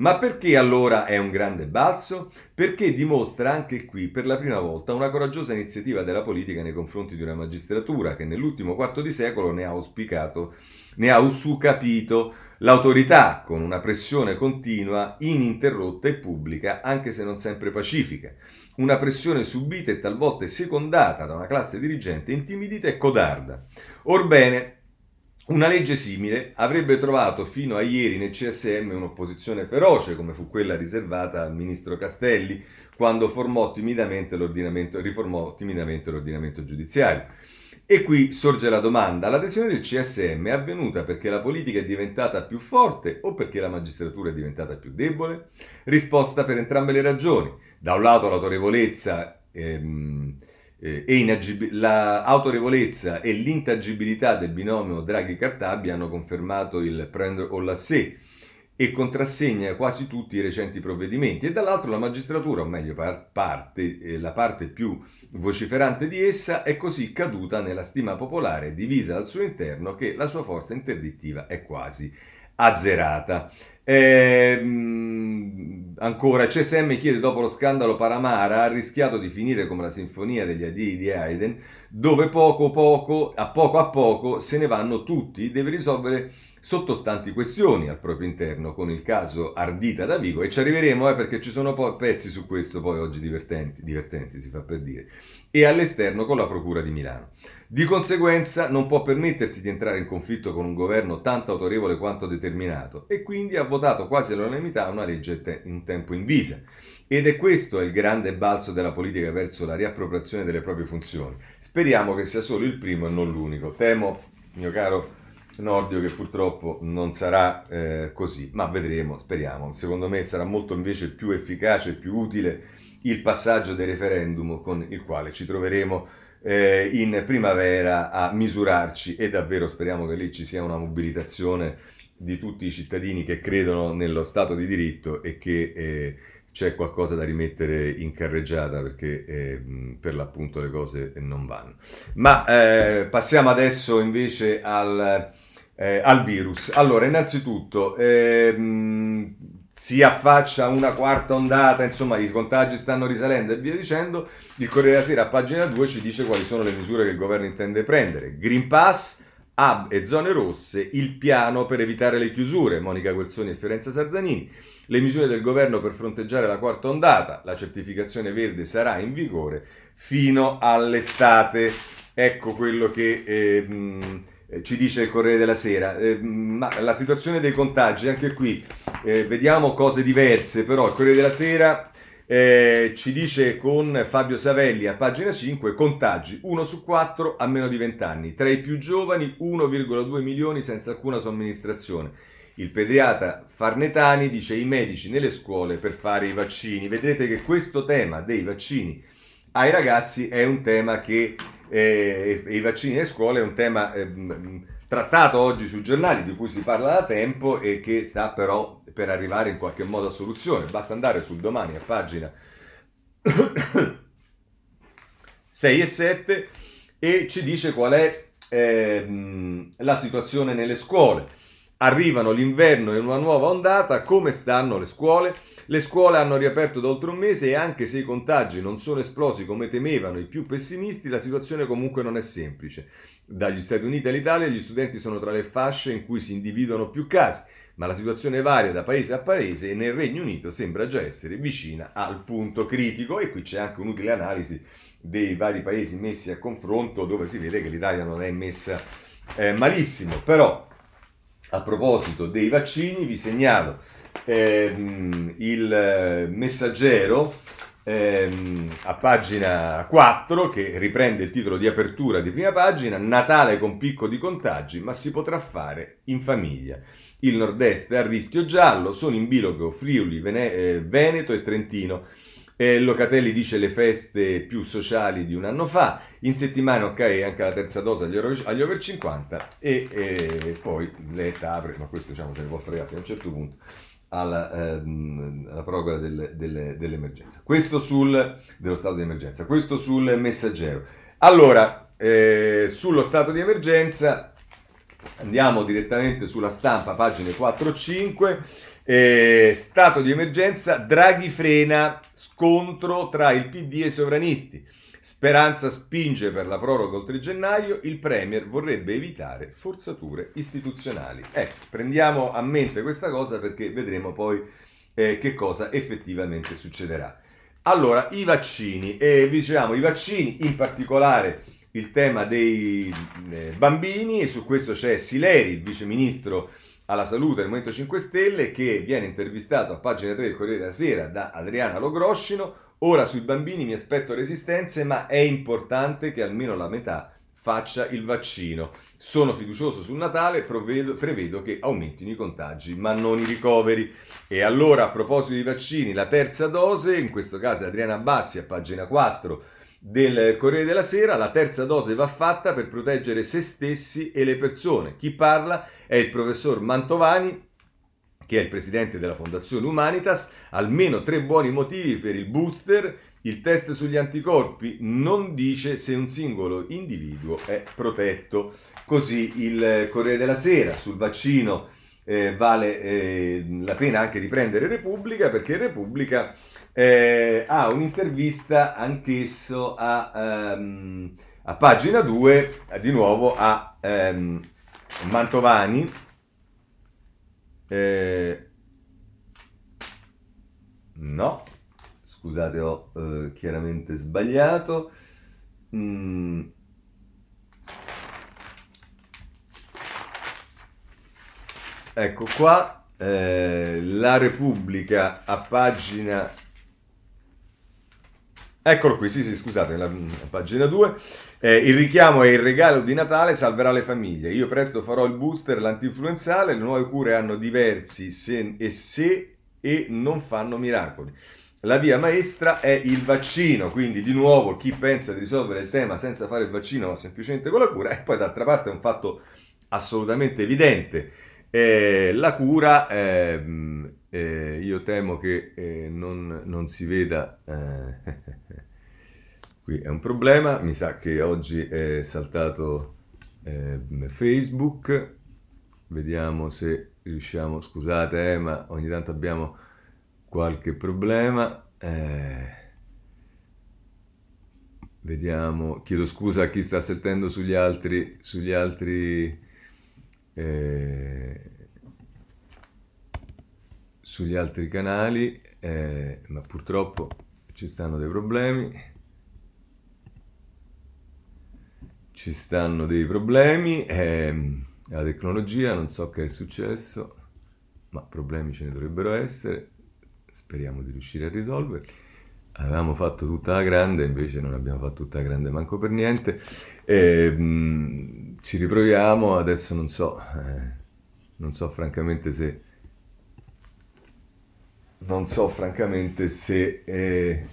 Ma perché allora è un grande balzo? Perché dimostra anche qui per la prima volta una coraggiosa iniziativa della politica nei confronti di una magistratura che nell'ultimo quarto di secolo ne ha auspicato, ne ha usucapito l'autorità con una pressione continua, ininterrotta e pubblica, anche se non sempre pacifica. Una pressione subita e talvolta secondata da una classe dirigente intimidita e codarda. Orbene, una legge simile avrebbe trovato fino a ieri nel CSM un'opposizione feroce, come fu quella riservata al ministro Castelli quando timidamente riformò timidamente l'ordinamento giudiziario. E qui sorge la domanda, l'adesione del CSM è avvenuta perché la politica è diventata più forte o perché la magistratura è diventata più debole? Risposta per entrambe le ragioni. Da un lato l'autorevolezza ehm, eh, e inagib- l'autorevolezza e l'intagibilità del binomio Draghi-Cartabia hanno confermato il prendre o l'assè e contrassegna quasi tutti i recenti provvedimenti. E dall'altro la magistratura, o meglio parte, eh, la parte più vociferante di essa, è così caduta nella stima popolare divisa al suo interno che la sua forza interdittiva è quasi azzerata. Eh, ancora, CSM chiede dopo lo scandalo Paramara, ha rischiato di finire come la sinfonia degli addii di Haydn, dove poco poco, a poco a poco se ne vanno tutti, deve risolvere sottostanti questioni al proprio interno con il caso Ardita da Vigo e ci arriveremo eh, perché ci sono pezzi su questo poi oggi divertenti, divertenti si fa per dire, e all'esterno con la Procura di Milano. Di conseguenza non può permettersi di entrare in conflitto con un governo tanto autorevole quanto determinato e quindi ha votato quasi all'unanimità una legge te- in tempo in visa. Ed è questo il grande balzo della politica verso la riappropriazione delle proprie funzioni. Speriamo che sia solo il primo e non l'unico. Temo, mio caro Nordio, che purtroppo non sarà eh, così, ma vedremo, speriamo. Secondo me sarà molto invece più efficace e più utile il passaggio del referendum con il quale ci troveremo eh, in primavera a misurarci e davvero speriamo che lì ci sia una mobilitazione di tutti i cittadini che credono nello Stato di diritto e che eh, c'è qualcosa da rimettere in carreggiata perché eh, per l'appunto le cose non vanno. Ma eh, passiamo adesso invece al, eh, al virus. Allora, innanzitutto, ehm, si affaccia una quarta ondata, insomma i contagi stanno risalendo e via dicendo, il Corriere della Sera a pagina 2 ci dice quali sono le misure che il governo intende prendere. Green Pass, hub e zone rosse, il piano per evitare le chiusure, Monica Guerzoni e Fiorenza Sarzanini, le misure del governo per fronteggiare la quarta ondata, la certificazione verde sarà in vigore fino all'estate. Ecco quello che... Eh, mh, ci dice il Corriere della Sera. Eh, ma la situazione dei contagi, anche qui eh, vediamo cose diverse, però il Corriere della Sera eh, ci dice con Fabio Savelli a pagina 5 contagi 1 su 4 a meno di 20 anni, tra i più giovani 1,2 milioni senza alcuna somministrazione. Il pediatra Farnetani dice i medici nelle scuole per fare i vaccini. Vedrete che questo tema dei vaccini ai ragazzi è un tema che eh, i vaccini nelle scuole è un tema eh, trattato oggi sui giornali di cui si parla da tempo e che sta però per arrivare in qualche modo a soluzione. Basta andare sul domani a pagina 6 e 7 e ci dice qual è eh, la situazione nelle scuole. Arrivano l'inverno e una nuova ondata, come stanno le scuole? Le scuole hanno riaperto da oltre un mese e anche se i contagi non sono esplosi come temevano i più pessimisti, la situazione comunque non è semplice. Dagli Stati Uniti all'Italia gli studenti sono tra le fasce in cui si individuano più casi, ma la situazione varia da paese a paese e nel Regno Unito sembra già essere vicina al punto critico e qui c'è anche un'utile analisi dei vari paesi messi a confronto dove si vede che l'Italia non è messa eh, malissimo, però a proposito dei vaccini, vi segnalo ehm, il eh, messaggero ehm, a pagina 4 che riprende il titolo di apertura di prima pagina, Natale con picco di contagi, ma si potrà fare in famiglia. Il nord-est è a rischio giallo, sono in bilogo Friuli, Vene- eh, Veneto e Trentino. Eh, Locatelli dice le feste più sociali di un anno fa, in settimana ok anche la terza dose agli, over, agli over 50 e, e poi Letta apre, ma questo diciamo ce ne può fregare a un certo punto, alla, ehm, alla proroga del, del, dell'emergenza. Questo sul, dello stato di emergenza, questo sul messaggero. Allora, eh, sullo stato di emergenza andiamo direttamente sulla stampa, pagine 4-5. Eh, stato di emergenza, Draghi frena scontro tra il PD e i sovranisti. Speranza spinge per la proroga oltre gennaio, il Premier vorrebbe evitare forzature istituzionali. Ecco, prendiamo a mente questa cosa perché vedremo poi eh, che cosa effettivamente succederà. Allora, i vaccini, eh, diciamo i vaccini, in particolare il tema dei eh, bambini, e su questo c'è Sileri, il vice ministro alla salute del Movimento 5 Stelle che viene intervistato a pagina 3 del Corriere della Sera da Adriana Logroscino. Ora sui bambini mi aspetto resistenze, ma è importante che almeno la metà faccia il vaccino. Sono fiducioso sul Natale, prevedo, prevedo, che aumentino i contagi, ma non i ricoveri. E allora, a proposito di vaccini, la terza dose, in questo caso Adriana Bazzi a pagina 4 del Corriere della Sera, la terza dose va fatta per proteggere se stessi e le persone. Chi parla è il professor Mantovani, che è il presidente della Fondazione Humanitas, almeno tre buoni motivi per il booster. Il test sugli anticorpi non dice se un singolo individuo è protetto. Così il Corriere della Sera sul vaccino eh, vale eh, la pena anche di prendere Repubblica perché Repubblica eh, ha un'intervista anch'esso a, um, a pagina 2, eh, di nuovo a um, Mantovani. Eh, no, scusate, ho eh, chiaramente sbagliato. Mm. Ecco qua, eh, la Repubblica a pagina Eccolo qui, sì, sì, scusate, la, la pagina 2. Eh, il richiamo è il regalo di Natale, salverà le famiglie. Io presto farò il booster, l'antinfluenzale, le nuove cure hanno diversi se e se e non fanno miracoli. La via maestra è il vaccino, quindi di nuovo chi pensa di risolvere il tema senza fare il vaccino ma semplicemente con la cura, e poi d'altra parte è un fatto assolutamente evidente. Eh, la cura, eh, eh, io temo che eh, non, non, si veda eh, Qui è un problema, mi sa che oggi è saltato eh, Facebook. vediamo se riusciamo, scusate, eh, ma ogni tanto abbiamo qualche problema. Eh, vediamo, chiedo scusa a chi sta sentendo sugli altri, sugli altri, eh, sugli altri canali, eh, ma purtroppo ci stanno dei problemi. Ci stanno dei problemi. Eh, la tecnologia, non so che è successo, ma problemi ce ne dovrebbero essere, speriamo di riuscire a risolverli. Avevamo fatto tutta la grande, invece non abbiamo fatto tutta la grande manco per niente. E, mh, mm, ci riproviamo, adesso non so, eh, non so francamente se... Non so francamente se... Eh,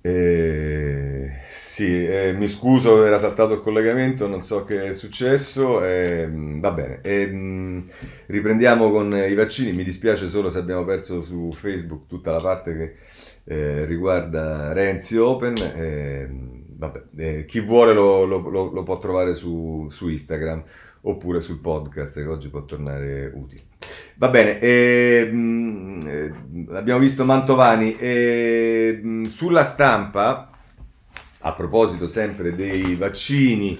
eh, sì, eh, mi scuso, era saltato il collegamento, non so che è successo. Eh, va bene, mh, riprendiamo con i vaccini. Mi dispiace solo se abbiamo perso su Facebook tutta la parte che eh, riguarda Renzi Open. Vabbè, eh, chi vuole lo, lo, lo, lo può trovare su, su Instagram oppure sul podcast che oggi può tornare utile. Va bene, eh, mh, abbiamo visto Mantovani. Eh, sulla stampa, a proposito sempre dei vaccini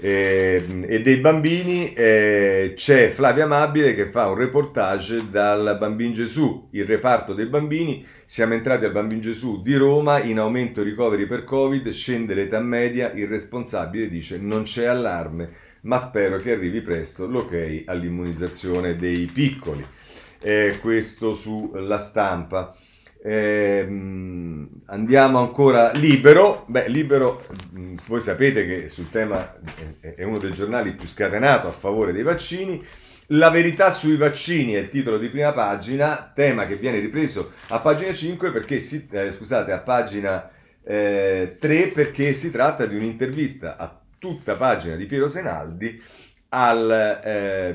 eh, e dei bambini, eh, c'è Flavia Amabile che fa un reportage dal Bambin Gesù, il reparto dei bambini. Siamo entrati al Bambin Gesù di Roma, in aumento ricoveri per Covid, scende l'età media, il responsabile dice non c'è allarme ma spero che arrivi presto l'ok all'immunizzazione dei piccoli. Eh, questo sulla stampa. Eh, andiamo ancora libero. Beh, libero, mm, voi sapete che sul tema è uno dei giornali più scatenato a favore dei vaccini. La verità sui vaccini è il titolo di prima pagina, tema che viene ripreso a pagina 5 perché si, eh, scusate, a pagina eh, 3 perché si tratta di un'intervista a tutta pagina di Piero Senaldi al, eh,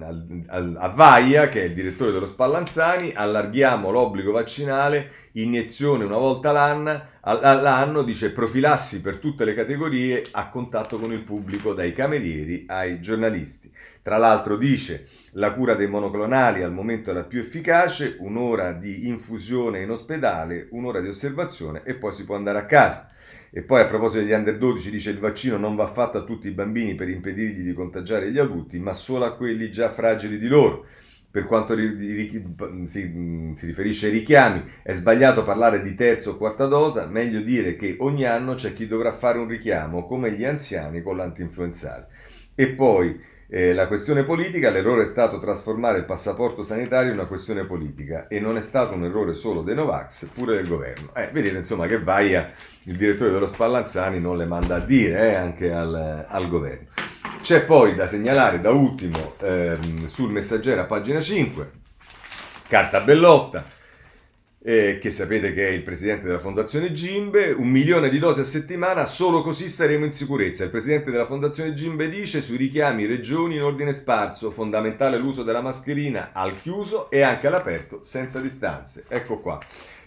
al, al, a Vaia, che è il direttore dello Spallanzani, allarghiamo l'obbligo vaccinale, iniezione una volta l'anno, all'anno, dice profilassi per tutte le categorie a contatto con il pubblico, dai camerieri ai giornalisti. Tra l'altro dice la cura dei monoclonali al momento è la più efficace, un'ora di infusione in ospedale, un'ora di osservazione e poi si può andare a casa. E poi a proposito degli under 12 dice il vaccino non va fatto a tutti i bambini per impedirgli di contagiare gli adulti, ma solo a quelli già fragili di loro. Per quanto ri- ri- si, si, riferisce ai richiami, è sbagliato parlare di terza o quarta dose, meglio dire che ogni anno c'è chi dovrà fare un richiamo, come gli anziani con l'antinfluenzale. E poi eh, la questione politica, l'errore è stato trasformare il passaporto sanitario in una questione politica e non è stato un errore solo dei Novax, pure del governo. Eh, vedete insomma che Vaia, il direttore dello Spallanzani, non le manda a dire eh, anche al, al, governo. C'è poi da segnalare da ultimo ehm, sul messaggero a pagina 5, carta Bellotta, eh, che sapete che è il presidente della fondazione Gimbe, un milione di dosi a settimana, solo così saremo in sicurezza. Il presidente della fondazione Gimbe dice sui richiami regioni in ordine sparso, fondamentale l'uso della mascherina al chiuso e anche all'aperto senza distanze. Ecco qua.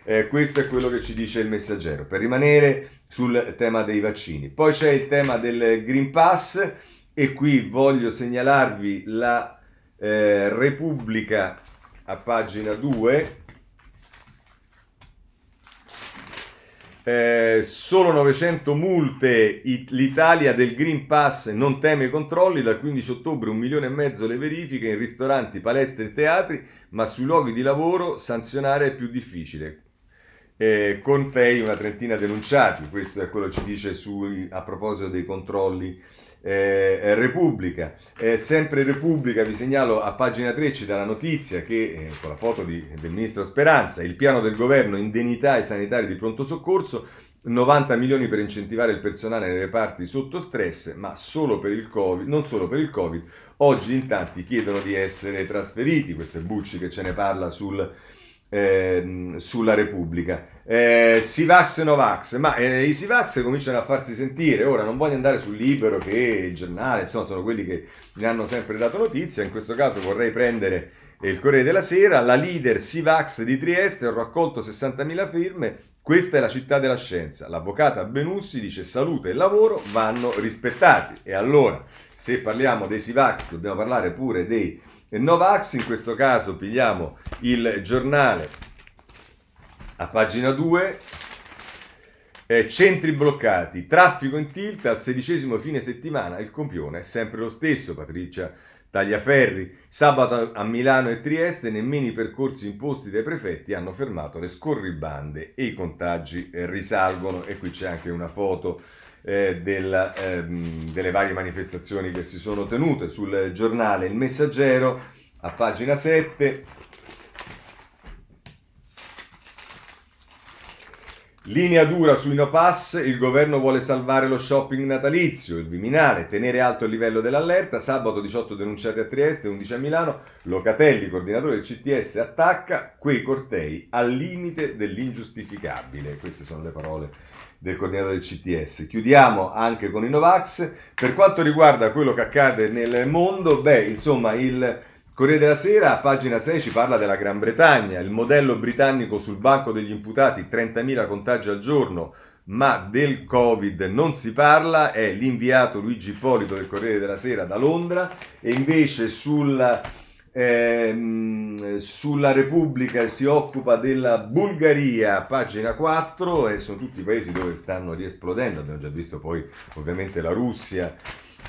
Eh, questo è quello che ci dice il messaggero. Per rimanere sul tema dei vaccini. Poi c'è il tema del Green Pass e qui voglio segnalarvi la eh, Repubblica a pagina 2 Eh, solo 900 multe, l'Italia del Green Pass non teme i controlli, dal 15 ottobre un milione e mezzo le verifiche in ristoranti, palestre e teatri, ma sui luoghi di lavoro sanzionare è più difficile. Eh, con Tei una trentina denunciati, questo è quello che ci dice su, a proposito dei controlli eh, Repubblica. Eh, sempre Repubblica, vi segnalo a pagina 3 ci dà la notizia che, eh, con la foto di, del ministro Speranza, il piano del governo indennità ai sanitari di pronto soccorso, 90 milioni per incentivare il personale nei reparti sotto stress, ma solo per il COVID, non solo per il Covid. Oggi in tanti chiedono di essere trasferiti, questo è Bucci che ce ne parla sul, eh, sulla Repubblica. Eh, Sivax e Novax, ma eh, i Sivax cominciano a farsi sentire. Ora non voglio andare sul libero che il giornale, insomma, sono quelli che ne hanno sempre dato notizia. In questo caso vorrei prendere il Corriere della Sera. La leader Sivax di Trieste ha raccolto 60.000 firme Questa è la città della scienza. L'avvocata Benussi dice salute e lavoro vanno rispettati. E allora, se parliamo dei Sivax, dobbiamo parlare pure dei Novax. In questo caso pigliamo il giornale a pagina 2. Eh, centri bloccati, traffico in tilt al sedicesimo fine settimana. Il compione è sempre lo stesso, Patricia Tagliaferri. Sabato a Milano e Trieste nemmeno i percorsi imposti dai prefetti hanno fermato le scorribande e i contagi risalgono. E qui c'è anche una foto eh, della, ehm, delle varie manifestazioni che si sono tenute sul giornale Il Messaggero a pagina 7. Linea dura sui no pass, il governo vuole salvare lo shopping natalizio, il Viminale, tenere alto il livello dell'allerta, sabato 18 denunciati a Trieste, 11 a Milano, Locatelli, coordinatore del CTS, attacca quei cortei al limite dell'ingiustificabile. Queste sono le parole del coordinatore del CTS. Chiudiamo anche con i Novax. Per quanto riguarda quello che accade nel mondo, beh, insomma, il Corriere della Sera, a pagina 6, ci parla della Gran Bretagna, il modello britannico sul banco degli imputati, 30.000 contagi al giorno, ma del Covid non si parla, è l'inviato Luigi Ippolito del Corriere della Sera da Londra e invece sulla, ehm, sulla Repubblica si occupa della Bulgaria, pagina 4, e sono tutti i paesi dove stanno riesplodendo, abbiamo già visto poi ovviamente la Russia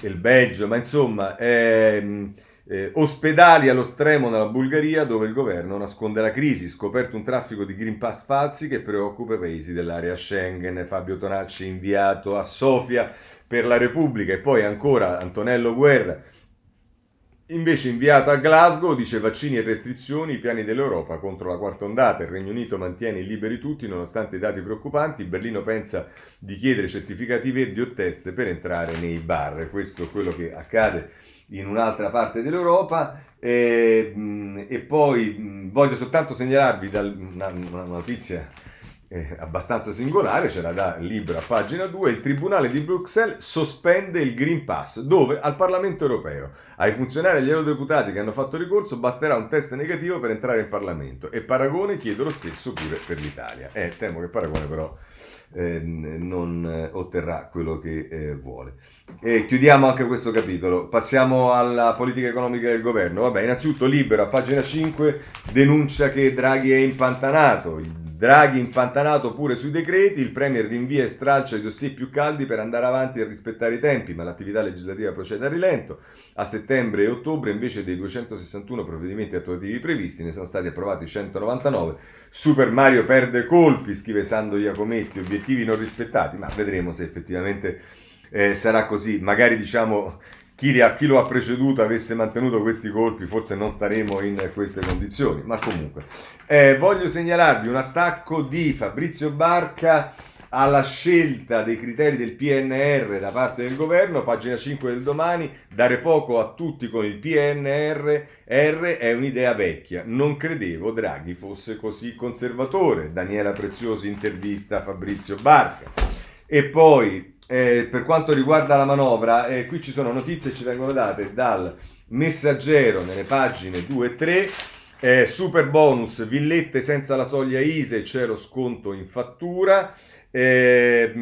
e il Belgio, ma insomma... Ehm, eh, ospedali allo stremo nella Bulgaria dove il governo nasconde la crisi, scoperto un traffico di Green Pass falsi che preoccupa i paesi dell'area Schengen. Fabio Tonacci inviato a Sofia per la Repubblica e poi ancora Antonello Guerra invece inviato a Glasgow dice vaccini e restrizioni, i piani dell'Europa contro la quarta ondata. Il Regno Unito mantiene liberi tutti nonostante i dati preoccupanti. Berlino pensa di chiedere certificati verdi o test per entrare nei bar. Questo è quello che accade in un'altra parte dell'Europa. E, e poi voglio soltanto segnalarvi dal, una, una notizia eh, abbastanza singolare, ce la dà libro a pagina 2, il Tribunale di Bruxelles sospende il Green Pass, dove al Parlamento europeo ai funzionari e agli eurodeputati che hanno fatto ricorso basterà un test negativo per entrare in Parlamento e Paragone chiede lo stesso pure per l'Italia. Eh, temo che Paragone però eh, non otterrà quello che eh, vuole. E chiudiamo anche questo capitolo. Passiamo alla politica economica del governo. Vabbè, innanzitutto Libero, a pagina 5, denuncia che Draghi è impantanato. Il Draghi impantanato pure sui decreti, il Premier rinvia e stralcia i dossier più caldi per andare avanti e rispettare i tempi, ma l'attività legislativa procede a rilento. A settembre e ottobre invece dei 261 provvedimenti attuativi previsti ne sono stati approvati 199. Super Mario perde colpi, scrive Sando Iacometti, obiettivi non rispettati, ma vedremo se effettivamente eh, sarà così. Magari diciamo chi, ha, chi, lo ha preceduto avesse mantenuto questi colpi, forse non staremo in queste condizioni. Ma comunque, eh, voglio segnalarvi un attacco di Fabrizio Barca alla scelta dei criteri del PNR da parte del governo, pagina 5 del domani, dare poco a tutti con il PNR R è un'idea vecchia. Non credevo Draghi fosse così conservatore. Daniela Preziosi intervista Fabrizio Barca. E poi eh, per quanto riguarda la manovra, eh, qui ci sono notizie che ci vengono date dal messaggero nelle pagine 2 e 3. Eh, super bonus, villette senza la soglia ISE, c'è lo sconto in fattura. Eh,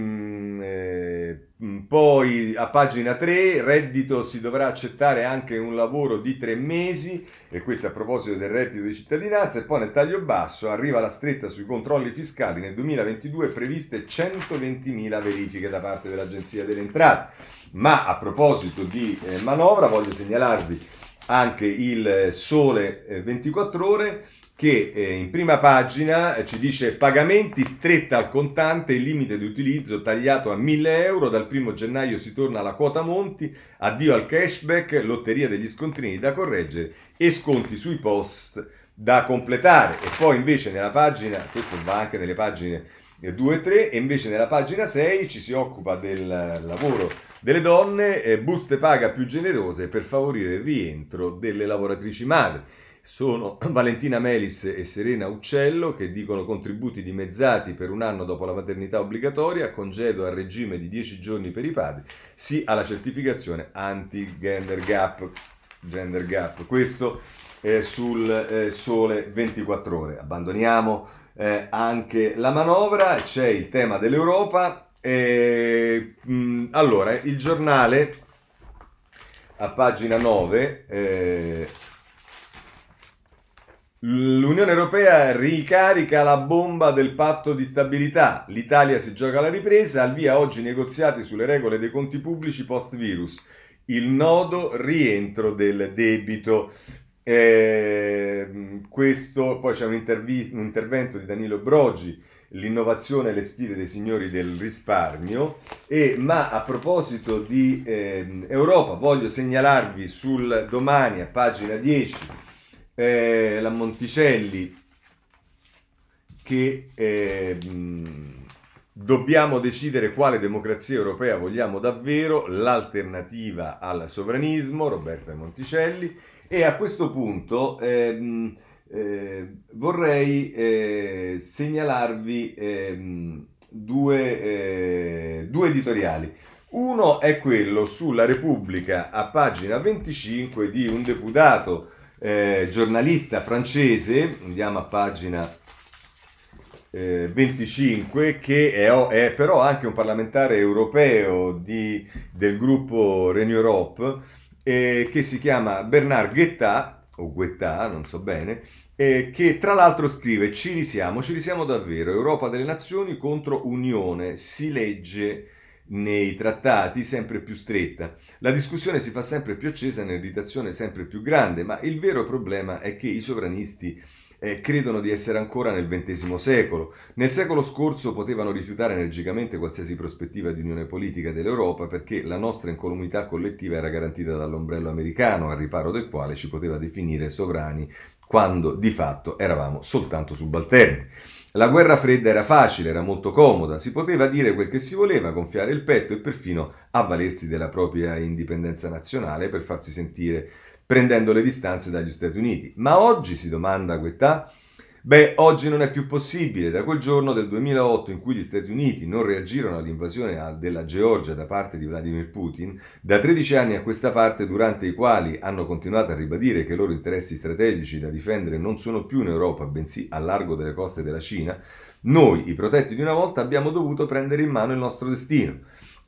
eh, poi a pagina 3, reddito si dovrà accettare anche un lavoro di tre mesi, e questo a proposito del reddito di cittadinanza, e poi nel taglio basso arriva la stretta sui controlli fiscali, nel 2022 previste 120.000 verifiche da parte dell'Agenzia delle Entrate. Ma a proposito di eh, manovra voglio segnalarvi anche il Sole 24 eh, ore che eh, in prima pagina eh, ci dice pagamenti stretta al contante, il limite di utilizzo tagliato a 1000 euro, dal primo gennaio si torna alla quota Monti, addio al cashback, lotteria degli scontrini da correggere e sconti sui post da completare. E poi invece nella pagina, questo va anche nelle pagine 2 e 3, e invece nella pagina 6 ci si occupa del lavoro delle donne, eh, buste paga più generose per favorire il rientro delle lavoratrici madri sono Valentina Melis e Serena Uccello che dicono contributi dimezzati per un anno dopo la maternità obbligatoria, congedo a regime di 10 giorni per i padri, sì alla certificazione anti-gender gap. Gender gap. Questo è sul eh, sole 24 ore. Abbandoniamo eh, anche la manovra, c'è il tema dell'Europa. E, mh, allora, il giornale a pagina 9 eh, L'Unione Europea ricarica la bomba del patto di stabilità. L'Italia si gioca la ripresa, al via oggi negoziati sulle regole dei conti pubblici post-virus. Il nodo rientro del debito. Eh, questo, poi c'è un, un, intervento di Danilo Brogi, l'innovazione e le sfide dei signori del risparmio. E, ma a proposito di eh, Europa, voglio segnalarvi sul domani a pagina 10 eh, la Monticelli che eh, dobbiamo decidere quale democrazia europea vogliamo davvero, l'alternativa al sovranismo, Roberta Monticelli, e a questo punto ehm, eh, vorrei eh, segnalarvi ehm, due, eh, due editoriali. Uno è quello sulla Repubblica a pagina 25 di un deputato eh, giornalista francese, andiamo a pagina eh, 25, che è, è, però anche un parlamentare europeo di, del gruppo Renew Europe, eh, che si chiama Bernard Guetta, o Guetta, non so bene, eh, che tra l'altro scrive ci risiamo, ci risiamo davvero, Europa delle Nazioni contro Unione, si legge nei trattati sempre più stretta. La discussione si fa sempre più accesa, un'irritazione sempre più grande, ma il vero problema è che i sovranisti eh, credono di essere ancora nel XX secolo. Nel secolo scorso potevano rifiutare energicamente qualsiasi prospettiva di unione politica dell'Europa perché la nostra incolumità collettiva era garantita dall'ombrello americano, al riparo del quale ci poteva definire sovrani quando di fatto eravamo soltanto subalterni. La guerra fredda era facile, era molto comoda, si poteva dire quel che si voleva, gonfiare il petto e perfino avvalersi della propria indipendenza nazionale per farsi sentire prendendo le distanze dagli Stati Uniti. Ma oggi, si domanda Guetta, Beh, oggi non è più possibile. Da quel giorno del 2008 in cui gli Stati Uniti non reagirono all'invasione della Georgia da parte di Vladimir Putin, da 13 anni a questa parte durante i quali hanno continuato a ribadire che i loro interessi strategici da difendere non sono più in Europa, bensì a largo delle coste della Cina, noi, i protetti di una volta, abbiamo dovuto prendere in mano il nostro destino.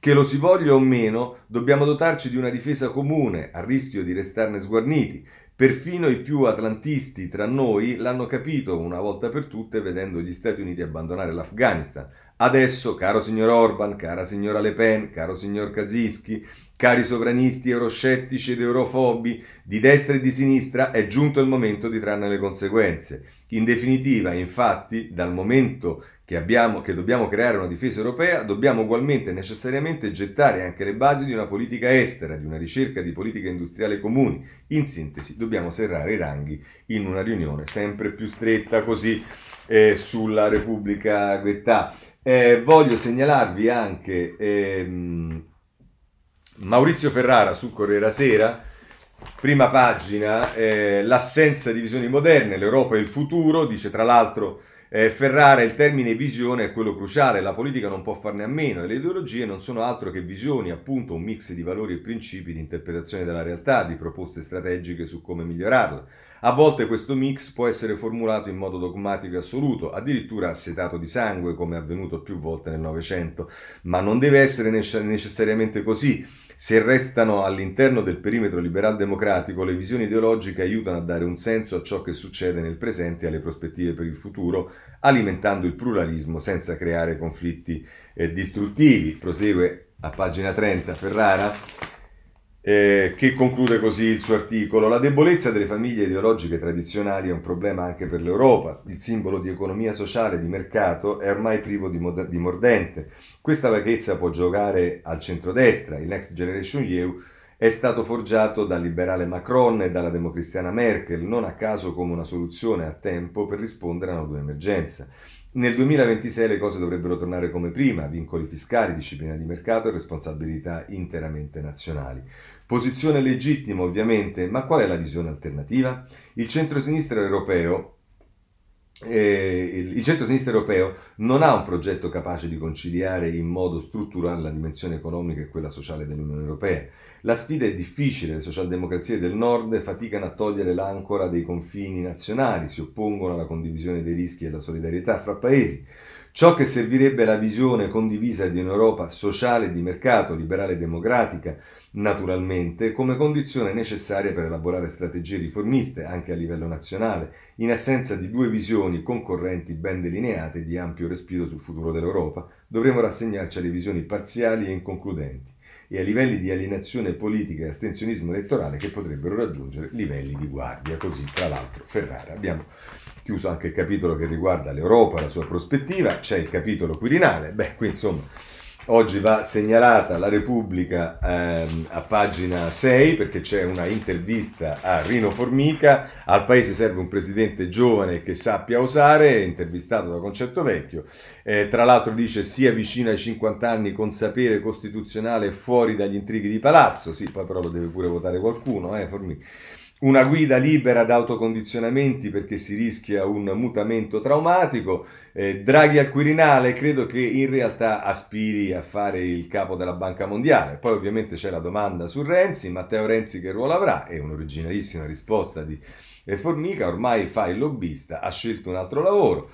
Che lo si voglia o meno, dobbiamo dotarci di una difesa comune, a rischio di restarne sguarniti, Perfino i più atlantisti tra noi l'hanno capito una volta per tutte vedendo gli Stati Uniti abbandonare l'Afghanistan. Adesso, caro signor Orban, cara signora Le Pen, caro signor Kaczynski, cari sovranisti euroscettici ed eurofobi di destra e di sinistra, è giunto il momento di trarne le conseguenze. In definitiva, infatti, dal momento che, abbiamo, che dobbiamo creare una difesa europea, dobbiamo ugualmente necessariamente gettare anche le basi di una politica estera, di una ricerca di politica industriale comuni. In sintesi, dobbiamo serrare i ranghi in una riunione sempre più stretta così eh, sulla Repubblica Guettà. Eh, voglio segnalarvi anche ehm, Maurizio Ferrara su Corriera Sera, prima pagina, eh, l'assenza di visioni moderne, l'Europa e il futuro, dice tra l'altro eh, Ferrara, il termine visione è quello cruciale, la politica non può farne a meno e le ideologie non sono altro che visioni, appunto un mix di valori e principi di interpretazione della realtà, di proposte strategiche su come migliorarla. A volte questo mix può essere formulato in modo dogmatico e assoluto, addirittura assetato di sangue, come è avvenuto più volte nel Novecento, ma non deve essere necessariamente così. Se restano all'interno del perimetro liberal-democratico, le visioni ideologiche aiutano a dare un senso a ciò che succede nel presente e alle prospettive per il futuro, alimentando il pluralismo senza creare conflitti eh, distruttivi. Prosegue a pagina 30 Ferrara eh, che conclude così il suo articolo. La debolezza delle famiglie ideologiche tradizionali è un problema anche per l'Europa. Il simbolo di economia sociale e di mercato è ormai privo di, mod- di mordente. Questa vaghezza può giocare al centrodestra. Il Next Generation EU è stato forgiato dal liberale Macron e dalla democristiana Merkel, non a caso come una soluzione a tempo per rispondere a una emergenza. Nel 2026 le cose dovrebbero tornare come prima, vincoli fiscali, disciplina di mercato e responsabilità interamente nazionali. Posizione legittima ovviamente, ma qual è la visione alternativa? Il centro-sinistra europeo eh, il centro-sinistra europeo non ha un progetto capace di conciliare in modo strutturale la dimensione economica e quella sociale dell'Unione Europea. La sfida è difficile, le socialdemocrazie del nord faticano a togliere l'ancora dei confini nazionali, si oppongono alla condivisione dei rischi e alla solidarietà fra paesi. Ciò che servirebbe è la visione condivisa di un'Europa sociale di mercato, liberale e democratica, naturalmente, come condizione necessaria per elaborare strategie riformiste anche a livello nazionale, in assenza di due visioni concorrenti ben delineate di ampio respiro sul futuro dell'Europa, dovremo rassegnarci alle visioni parziali e inconcludenti e a livelli di alienazione politica e astensionismo elettorale che potrebbero raggiungere livelli di guardia. Così, tra l'altro, Ferrara. Abbiamo chiuso anche il capitolo che riguarda l'Europa, la sua prospettiva, c'è il capitolo Quirinale, beh, qui insomma oggi va segnalata la Repubblica ehm, a pagina 6 perché c'è una intervista a Rino Formica, al paese serve un presidente giovane che sappia osare, intervistato da Concetto Vecchio, eh, tra l'altro dice sia vicino ai 50 anni con sapere costituzionale fuori dagli intrighi di palazzo, sì, poi però deve pure votare qualcuno, eh, Formica una guida libera da autocondizionamenti perché si rischia un mutamento traumatico. Eh, Draghi al Quirinale credo che in realtà aspiri a fare il capo della Banca Mondiale. Poi ovviamente c'è la domanda su Renzi, Matteo Renzi che ruolo avrà? È un'originalissima risposta di Formica, ormai fa il lobbista, ha scelto un altro lavoro.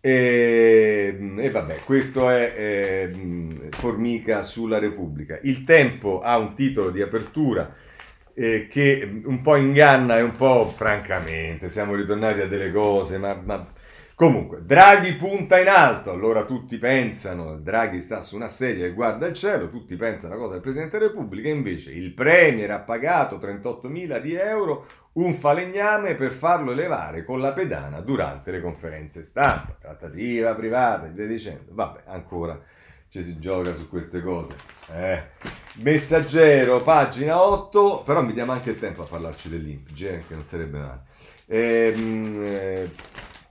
E, e vabbè, questo è eh, Formica sulla Repubblica. Il tempo ha un titolo di apertura eh, che un po' inganna e un po' francamente, siamo ritornati a delle cose, ma, ma... Comunque, Draghi punta in alto, allora tutti pensano, Draghi sta su una sedia e guarda il cielo, tutti pensano a cosa del Presidente della Repubblica, invece il Premier ha pagato 38.000 di euro un falegname per farlo elevare con la pedana durante le conferenze stampa, trattativa privata, e via dicendo. Vabbè, ancora ci si gioca su queste cose. Eh. Messaggero, pagina 8, però mi diamo anche il tempo a parlarci dell'INPG, eh, che non sarebbe male. Ehm, eh,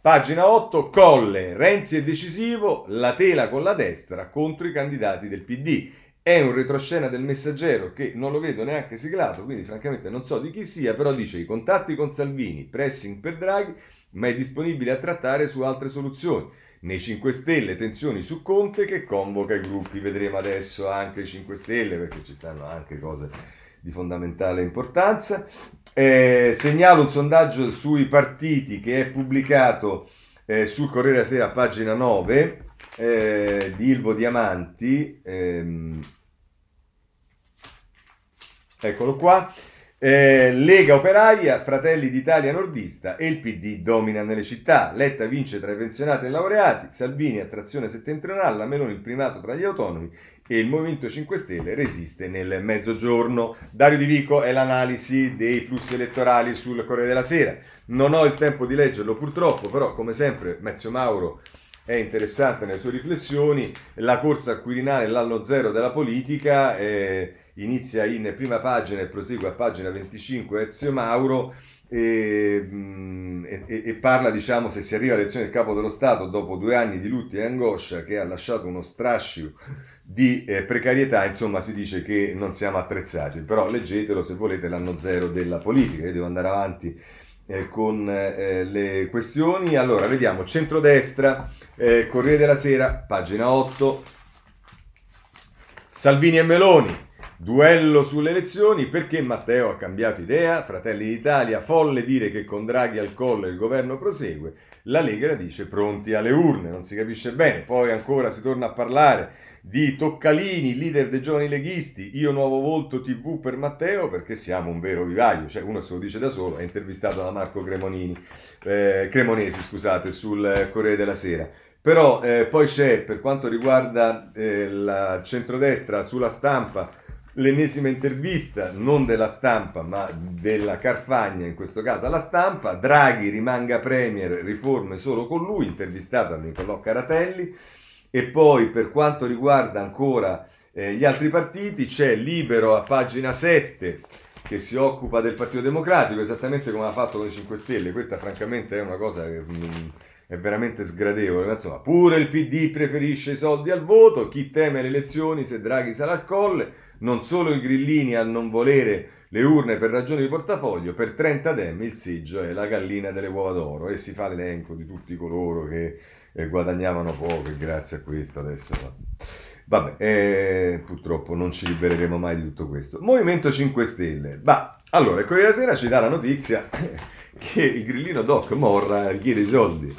pagina 8, Colle, Renzi è decisivo, la tela con la destra contro i candidati del PD. È un retroscena del messaggero che non lo vedo neanche siglato, quindi francamente non so di chi sia, però dice i contatti con Salvini, pressing per Draghi, ma è disponibile a trattare su altre soluzioni. Nei 5 Stelle tensioni su Conte che convoca i gruppi, vedremo adesso anche i 5 Stelle perché ci stanno anche cose di fondamentale importanza. Eh, segnalo un sondaggio sui partiti che è pubblicato eh, sul Corriere della Sera, pagina 9, eh, di Ilvo Diamanti. Ehm, eccolo qua. Eh, Lega Operaia, Fratelli d'Italia Nordista e il PD domina nelle città. Letta vince tra i pensionati e i laureati, Salvini attrazione settentrionale, la Meloni il primato tra gli autonomi e il Movimento 5 Stelle resiste nel mezzogiorno. Dario Di Vico è l'analisi dei flussi elettorali sul Corriere della Sera. Non ho il tempo di leggerlo purtroppo, però come sempre Mezio Mauro è interessante nelle sue riflessioni. La corsa al Quirinale, l'anno zero della politica. Eh, inizia in prima pagina e prosegue a pagina 25 Ezio Mauro e, mm, e, e, parla diciamo se si arriva all'elezione del capo dello Stato dopo due anni di lutti e angoscia che ha lasciato uno strascio di eh, precarietà insomma si dice che non siamo attrezzati. Però leggetelo se volete l'anno zero della politica. Io devo andare avanti eh, con eh, le questioni. Allora vediamo. Centrodestra eh, Corriere della Sera pagina 8 Salvini e Meloni Duello sulle elezioni, perché Matteo ha cambiato idea? Fratelli d'Italia, folle dire che con Draghi al collo il governo prosegue. La Lega dice pronti alle urne, non si capisce bene. Poi ancora si torna a parlare di Toccalini, leader dei giovani leghisti, io nuovo volto TV per Matteo perché siamo un vero vivaio, cioè uno se lo dice da solo, è intervistato da Marco Cremonini, eh, Cremonesi scusate, sul Corriere della Sera. Però eh, poi c'è, per quanto riguarda eh, la centrodestra, sulla stampa, l'ennesima intervista, non della stampa, ma della Carfagna, in questo caso alla stampa. Draghi rimanga Premier, riforme solo con lui, intervistato da Nicolò Caratelli. E poi per quanto riguarda ancora eh, gli altri partiti, c'è Libero a pagina 7 che si occupa del Partito Democratico, esattamente come ha fatto con i 5 Stelle. Questa francamente è una cosa che... Mm, è veramente sgradevole, ma insomma, pure il PD preferisce i soldi al voto, chi teme le elezioni se Draghi sarà al colle, non solo i grillini a non volere le urne per ragioni di portafoglio, per 30 dem il seggio è la gallina delle uova d'oro e si fa l'elenco di tutti coloro che eh, guadagnavano poco e grazie a questo adesso va. Vabbè, eh, purtroppo non ci libereremo mai di tutto questo. Movimento 5 Stelle. Ma allora, il Corriere della Sera ci dà la notizia che il grillino Doc Morra chiede i soldi.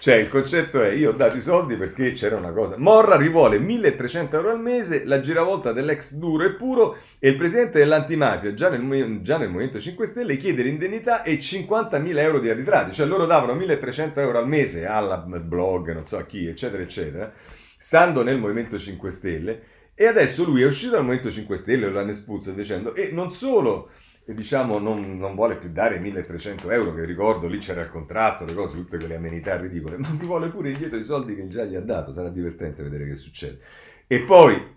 Cioè, il concetto è, io ho dato i soldi perché c'era una cosa. Morra rivuole 1300 euro al mese, la giravolta dell'ex duro e puro e il presidente dell'antimafia, già nel, già nel Movimento 5 Stelle, chiede l'indennità e 50.000 euro di arbitrati. Cioè, loro davano 1300 euro al mese alla blog, non so a chi, eccetera, eccetera, stando nel Movimento 5 Stelle. E adesso lui è uscito dal Movimento 5 Stelle, lo hanno espulso dicendo, e non solo e diciamo non, non, vuole più dare 1300 euro, che ricordo lì c'era il contratto, le cose, tutte quelle amenità ridicole, ma mi vuole pure indietro i soldi che già gli ha dato, sarà divertente vedere che succede. E poi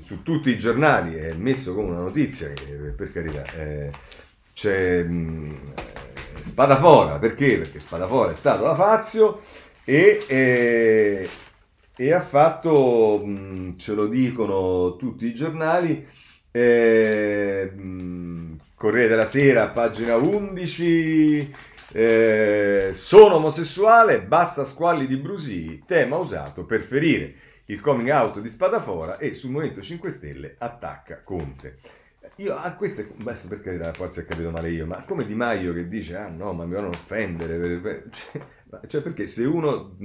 su tutti i giornali è messo come una notizia, per carità eh, c'è mh, Spadafora, perché? Perché Spadafora è stato da Fazio e... Eh, e ha fatto, mh, ce lo dicono tutti i giornali, eh, Corriere della Sera, pagina 11. Eh, sono omosessuale, basta squalli di Brusì, tema usato per ferire il coming out di Spadafora e sul Movimento 5 Stelle attacca Conte. Io a queste, basta per carità, forse ho capito male io, ma come Di Maio che dice, ah no, ma mi vogliono offendere, cioè, cioè perché se uno,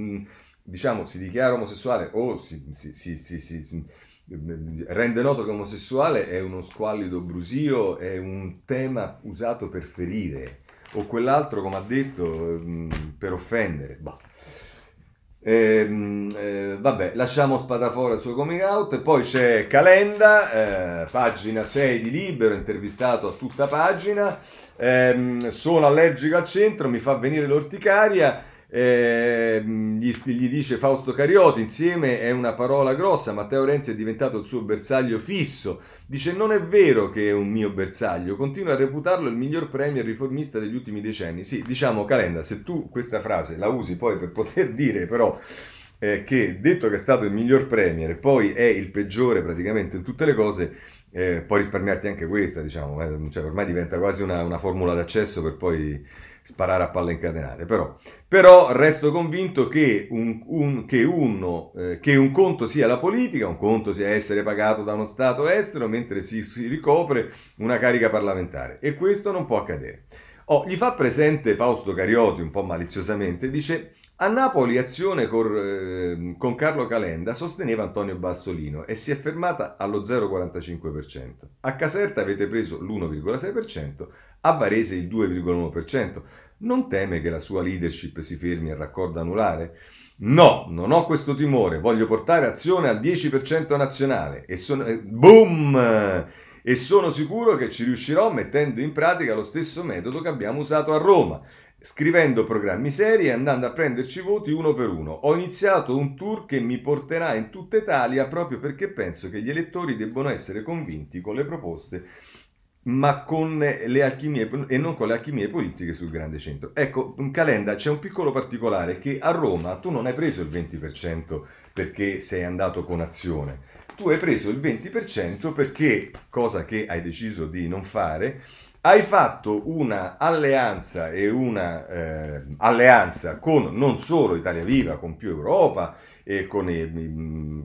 diciamo, si dichiara omosessuale o si, si, si, si rende noto che omosessuale è uno squallido brusio, è un tema usato per ferire, o quell'altro, come ha detto, mm, per offendere. Bah. Eh, eh, vabbè, lasciamo Spadafora il suo coming out. Poi c'è Calenda, eh, pagina 6 di Libero, intervistato a tutta pagina. Ehm, sono allergico al centro, mi fa venire l'orticaria eh, gli, gli, dice Fausto Carioti, insieme è una parola grossa, Matteo Renzi è diventato il suo bersaglio fisso, dice non è vero che è un mio bersaglio, continua a reputarlo il miglior premier riformista degli ultimi decenni. Sì, diciamo Calenda, se tu questa frase la usi poi per poter dire però eh, che detto che è stato il miglior premier, poi è il peggiore praticamente in tutte le cose, eh, puoi risparmiarti anche questa, diciamo, eh, cioè, ormai diventa quasi una, una formula d'accesso per poi sparare a palle incatenate. Però, però resto convinto che un, un, che, uno, eh, che un, conto sia la politica, un conto sia essere pagato da uno Stato estero mentre si, si ricopre una carica parlamentare. E questo non può accadere. Oh, gli fa presente Fausto Carioti un po' maliziosamente, dice a Napoli azione con, eh, con, Carlo Calenda sosteneva Antonio Bassolino e si è fermata allo 0,45%. A Caserta avete preso l'1,6%, a Varese il 2,1%. Non teme che la sua leadership si fermi a raccordo anulare? No, non ho questo timore, voglio portare azione al 10% nazionale e sono... Eh, boom! E sono sicuro che ci riuscirò mettendo in pratica lo stesso metodo che abbiamo usato a Roma, scrivendo programmi seri e andando a prenderci voti uno per uno. Ho iniziato un tour che mi porterà in tutta Italia proprio perché penso che gli elettori debbano essere convinti con le proposte ma con le alchimie e non con le alchimie politiche sul grande centro. Ecco, Calenda c'è un piccolo particolare che a Roma tu non hai preso il 20% perché sei andato con azione. Tu hai preso il 20% perché, cosa che hai deciso di non fare, hai fatto una alleanza e una eh, alleanza con non solo Italia Viva, con più Europa e con, eh,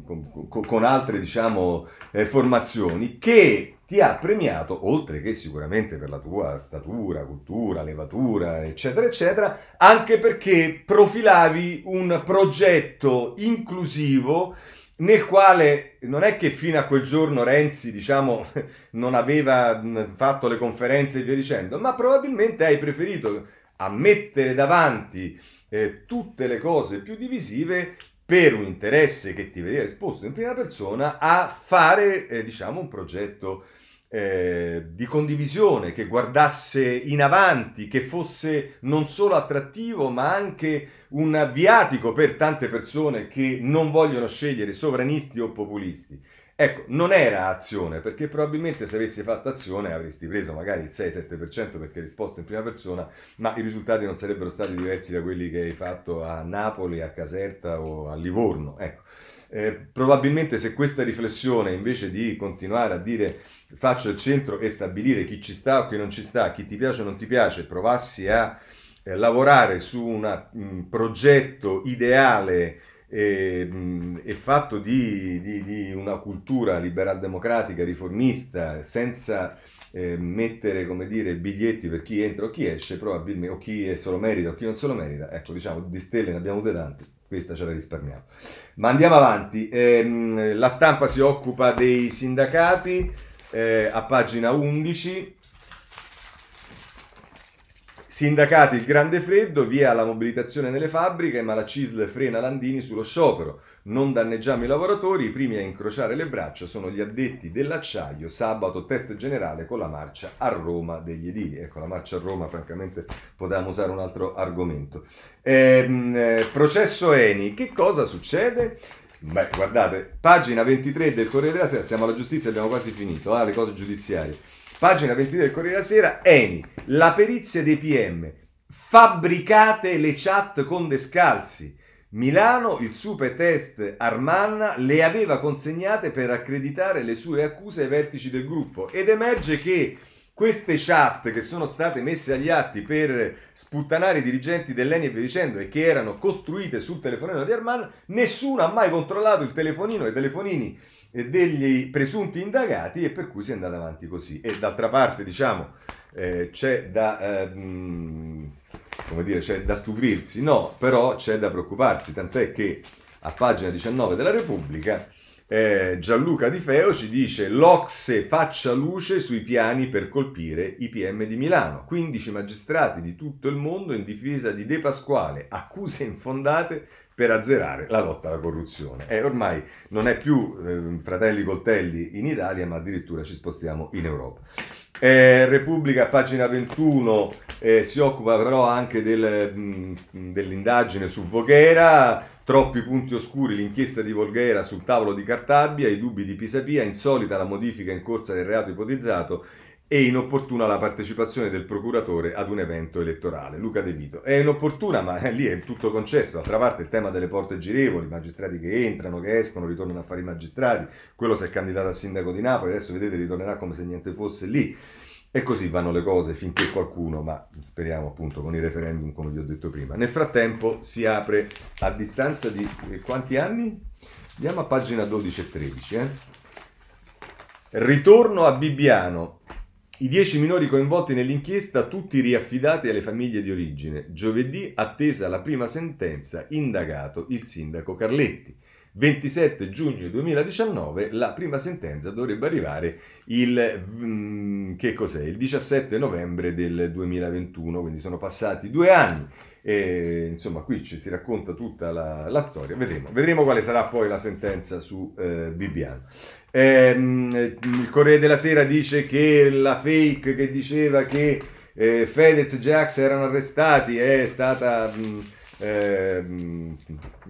con, con altre diciamo, eh, formazioni che ti ha premiato, oltre che sicuramente per la tua statura, cultura, levatura, eccetera, eccetera, anche perché profilavi un progetto inclusivo nel quale non è che fino a quel giorno Renzi, diciamo, non aveva fatto le conferenze e via dicendo, ma probabilmente hai preferito a mettere davanti eh, tutte le cose più divisive per un interesse che ti vedeva esposto in prima persona a fare, eh, diciamo, un progetto eh, di condivisione, che guardasse in avanti, che fosse non solo attrattivo ma anche un viatico per tante persone che non vogliono scegliere sovranisti o populisti. Ecco, non era azione, perché probabilmente se avessi fatto azione avresti preso magari il 6-7% perché hai risposto in prima persona, ma i risultati non sarebbero stati diversi da quelli che hai fatto a Napoli, a Caserta o a Livorno. Ecco. Eh, probabilmente se questa riflessione invece di continuare a dire faccio il centro e stabilire chi ci sta o chi non ci sta, chi ti piace o non ti piace, provassi a eh, lavorare su un progetto ideale e, e fatto di, di, di, una cultura liberal democratica, riformista, senza eh, mettere come dire, biglietti per chi entra o chi esce, probabilmente, o chi se lo merita o chi non se lo merita, ecco diciamo di stelle ne abbiamo avute tante, questa ce la risparmiamo. Ma andiamo avanti, eh, la stampa si occupa dei sindacati eh, a pagina 11 Sindacati il grande freddo, via la mobilitazione nelle fabbriche, ma la CISL frena Landini sullo sciopero. Non danneggiamo i lavoratori, i primi a incrociare le braccia sono gli addetti dell'acciaio. Sabato test generale con la marcia a Roma degli edili. Ecco, la marcia a Roma, francamente, potevamo usare un altro argomento. Ehm, eh, processo Eni, che cosa succede? Beh, guardate, pagina 23 del Corriere della Sera, siamo alla giustizia, abbiamo quasi finito, ah, le cose giudiziarie. Pagina 23 del Corriere della Sera, Eni, la perizia dei PM, fabbricate le chat con Descalzi. Milano, il super test Armanna le aveva consegnate per accreditare le sue accuse ai vertici del gruppo ed emerge che queste chat che sono state messe agli atti per sputtanare i dirigenti dell'ENI e via dicendo e che erano costruite sul telefonino di Arman, nessuno ha mai controllato il telefonino e i telefonini degli presunti indagati e per cui si è andato avanti così. E d'altra parte, diciamo, eh, c'è da... Eh, come dire, c'è da stupirsi, no, però c'è da preoccuparsi, tant'è che a pagina 19 della Repubblica eh, Gianluca Di Feo ci dice l'Ocse faccia luce sui piani per colpire i PM di Milano. 15 magistrati di tutto il mondo in difesa di De Pasquale, accuse infondate per azzerare la lotta alla corruzione. E ormai non è più eh, fratelli coltelli in Italia, ma addirittura ci spostiamo in Europa. Eh, Repubblica, pagina 21, eh, si occupa però anche del, mh, dell'indagine su Voghera, troppi punti oscuri, l'inchiesta di Voghera sul tavolo di Cartabia, i dubbi di Pisapia, insolita la modifica in corsa del reato ipotizzato e inopportuna la partecipazione del procuratore ad un evento elettorale. Luca De Vito. È inopportuna, ma eh, lì è tutto concesso. D'altra parte il tema delle porte girevoli, magistrati che entrano, che escono, ritornano a fare i magistrati. Quello si è candidato a sindaco di Napoli, adesso vedete ritornerà come se niente fosse lì. E così vanno le cose finché qualcuno, ma speriamo appunto con i referendum come vi ho detto prima. Nel frattempo si apre a distanza di eh, quanti anni? Andiamo a pagina 12 e 13. Eh? Ritorno a Bibbiano. I dieci minori coinvolti nell'inchiesta, tutti riaffidati alle famiglie di origine. Giovedì attesa la prima sentenza, indagato il sindaco Carletti. 27 giugno 2019 la prima sentenza dovrebbe arrivare il, mm, il 17 novembre del 2021, quindi sono passati due anni. E, insomma, qui ci si racconta tutta la, la storia. Vedremo. Vedremo quale sarà poi la sentenza su eh, Bibbiano. Ehm, il Corriere della Sera dice che la fake che diceva che eh, Fedez e Jax erano arrestati è stata, mh, mm, eh,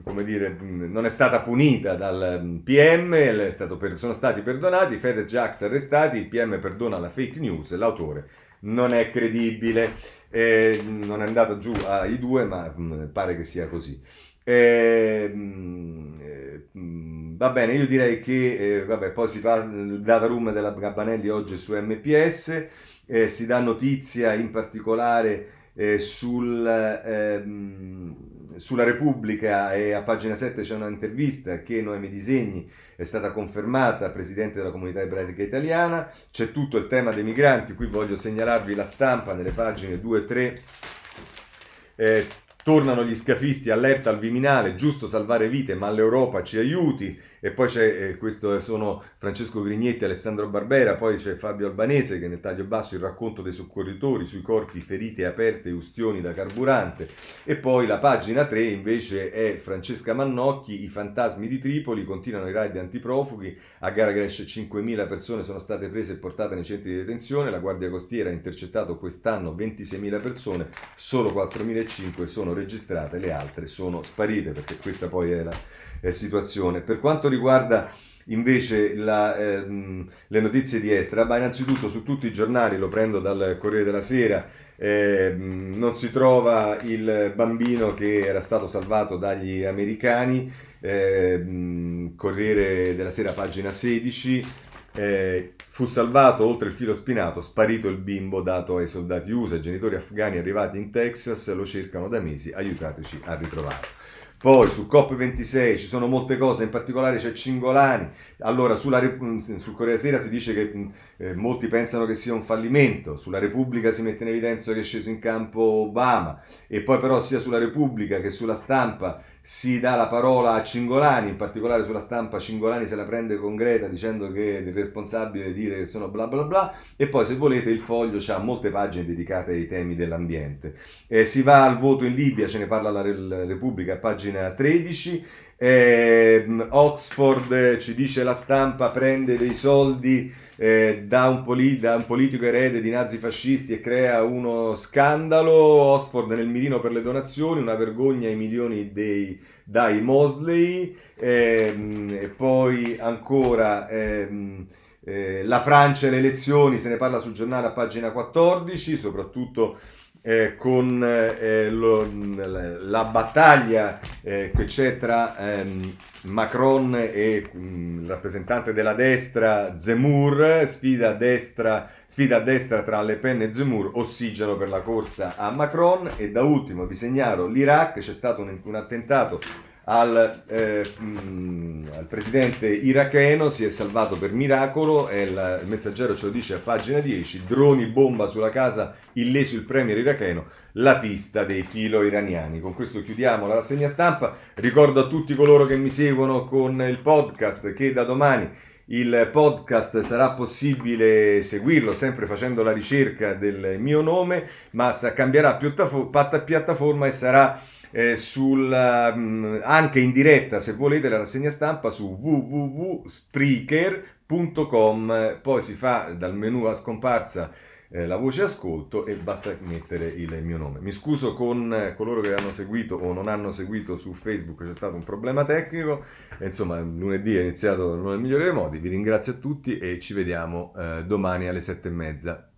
come dire, non è stata punita dal PM, per, sono stati perdonati, Fedez e Jax arrestati, il PM perdona la fake news, l'autore non è credibile, eh, non è andato giù ai due, ma mh, mm, pare che sia così. Eh, Va bene, io direi che, eh, vabbè, poi si parla del data room della Gabbanelli oggi su MPS, eh, si dà notizia in particolare eh, sul, ehm, sulla Repubblica e a pagina 7 c'è un'intervista che Noemi Disegni è stata confermata presidente della comunità ebraica italiana, c'è tutto il tema dei migranti, qui voglio segnalarvi la stampa nelle pagine 2 e 3. Tornano gli scafisti, allerta al Viminale, giusto salvare vite, ma l'Europa ci aiuti. E poi c'è eh, questo sono Francesco Grignetti, Alessandro Barbera, poi c'è Fabio Albanese che nel taglio basso il racconto dei soccorritori sui corpi ferite aperte e ustioni da carburante. E poi la pagina 3 invece è Francesca Mannocchi, i fantasmi di Tripoli, continuano i raid antiprofughi, a gara cresce 5.000 persone sono state prese e portate nei centri di detenzione, la Guardia Costiera ha intercettato quest'anno 26.000 persone, solo 4.500 sono registrate, le altre sono sparite perché questa poi è la eh, situazione. Per quanto riguarda invece la, ehm, le notizie di estera, ma innanzitutto su tutti i giornali, lo prendo dal Corriere della Sera, eh, non si trova il bambino che era stato salvato dagli americani, eh, Corriere della Sera pagina 16, eh, fu salvato oltre il filo spinato, sparito il bimbo dato ai soldati USA, genitori afghani arrivati in Texas lo cercano da mesi, aiutateci a ritrovarlo. Poi su COP26 ci sono molte cose, in particolare c'è Cingolani. Allora, sulla, mm, sul Corriere Sera si dice che mm, eh, molti pensano che sia un fallimento, sulla Repubblica si mette in evidenza che è sceso in campo Obama e poi però sia sulla Repubblica che sulla stampa si dà la parola a Cingolani, in particolare sulla stampa Cingolani se la prende con Greta dicendo che è il responsabile dire che sono bla bla bla e poi se volete il foglio ha molte pagine dedicate ai temi dell'ambiente. Eh, si va al voto in Libia, ce ne parla la, Repubblica, pagina 13. Eh, Oxford ci dice la stampa prende dei soldi eh, da, un poli- da, un politico erede di nazifascisti e crea uno scandalo, Oxford nel mirino per le donazioni, una vergogna ai milioni dei, dai Mosley, ehm, e poi ancora... Ehm, eh, la Francia e le elezioni, se ne parla sul giornale a pagina 14, soprattutto eh, con eh, lo, la battaglia eh, che c'è tra ehm, Macron e mh, il rappresentante della destra Zemmour, sfida a, destra, sfida a destra tra Le Pen e Zemmour, ossigeno per la corsa a Macron. E da ultimo vi segnalo l'Iraq, c'è stato un, un attentato al, eh, mh, al, presidente iracheno, si è salvato per miracolo, il, il, messaggero ce lo dice a pagina 10, droni bomba sulla casa, illeso il premier iracheno, la pista dei filo iraniani. Con questo chiudiamo la rassegna stampa, ricordo a tutti coloro che mi seguono con il podcast che da domani il podcast sarà possibile seguirlo sempre facendo la ricerca del mio nome, ma cambierà piattaforma e sarà eh, sul, um, anche in diretta se volete la rassegna stampa su www.spreaker.com poi si fa dal menu a scomparsa eh, la voce ascolto e basta mettere il mio nome. Mi scuso con coloro che hanno seguito o non hanno seguito su Facebook, c'è stato un problema tecnico, e, insomma lunedì è iniziato non nel migliore dei modi, vi ringrazio a tutti e ci vediamo eh, domani alle sette e mezza.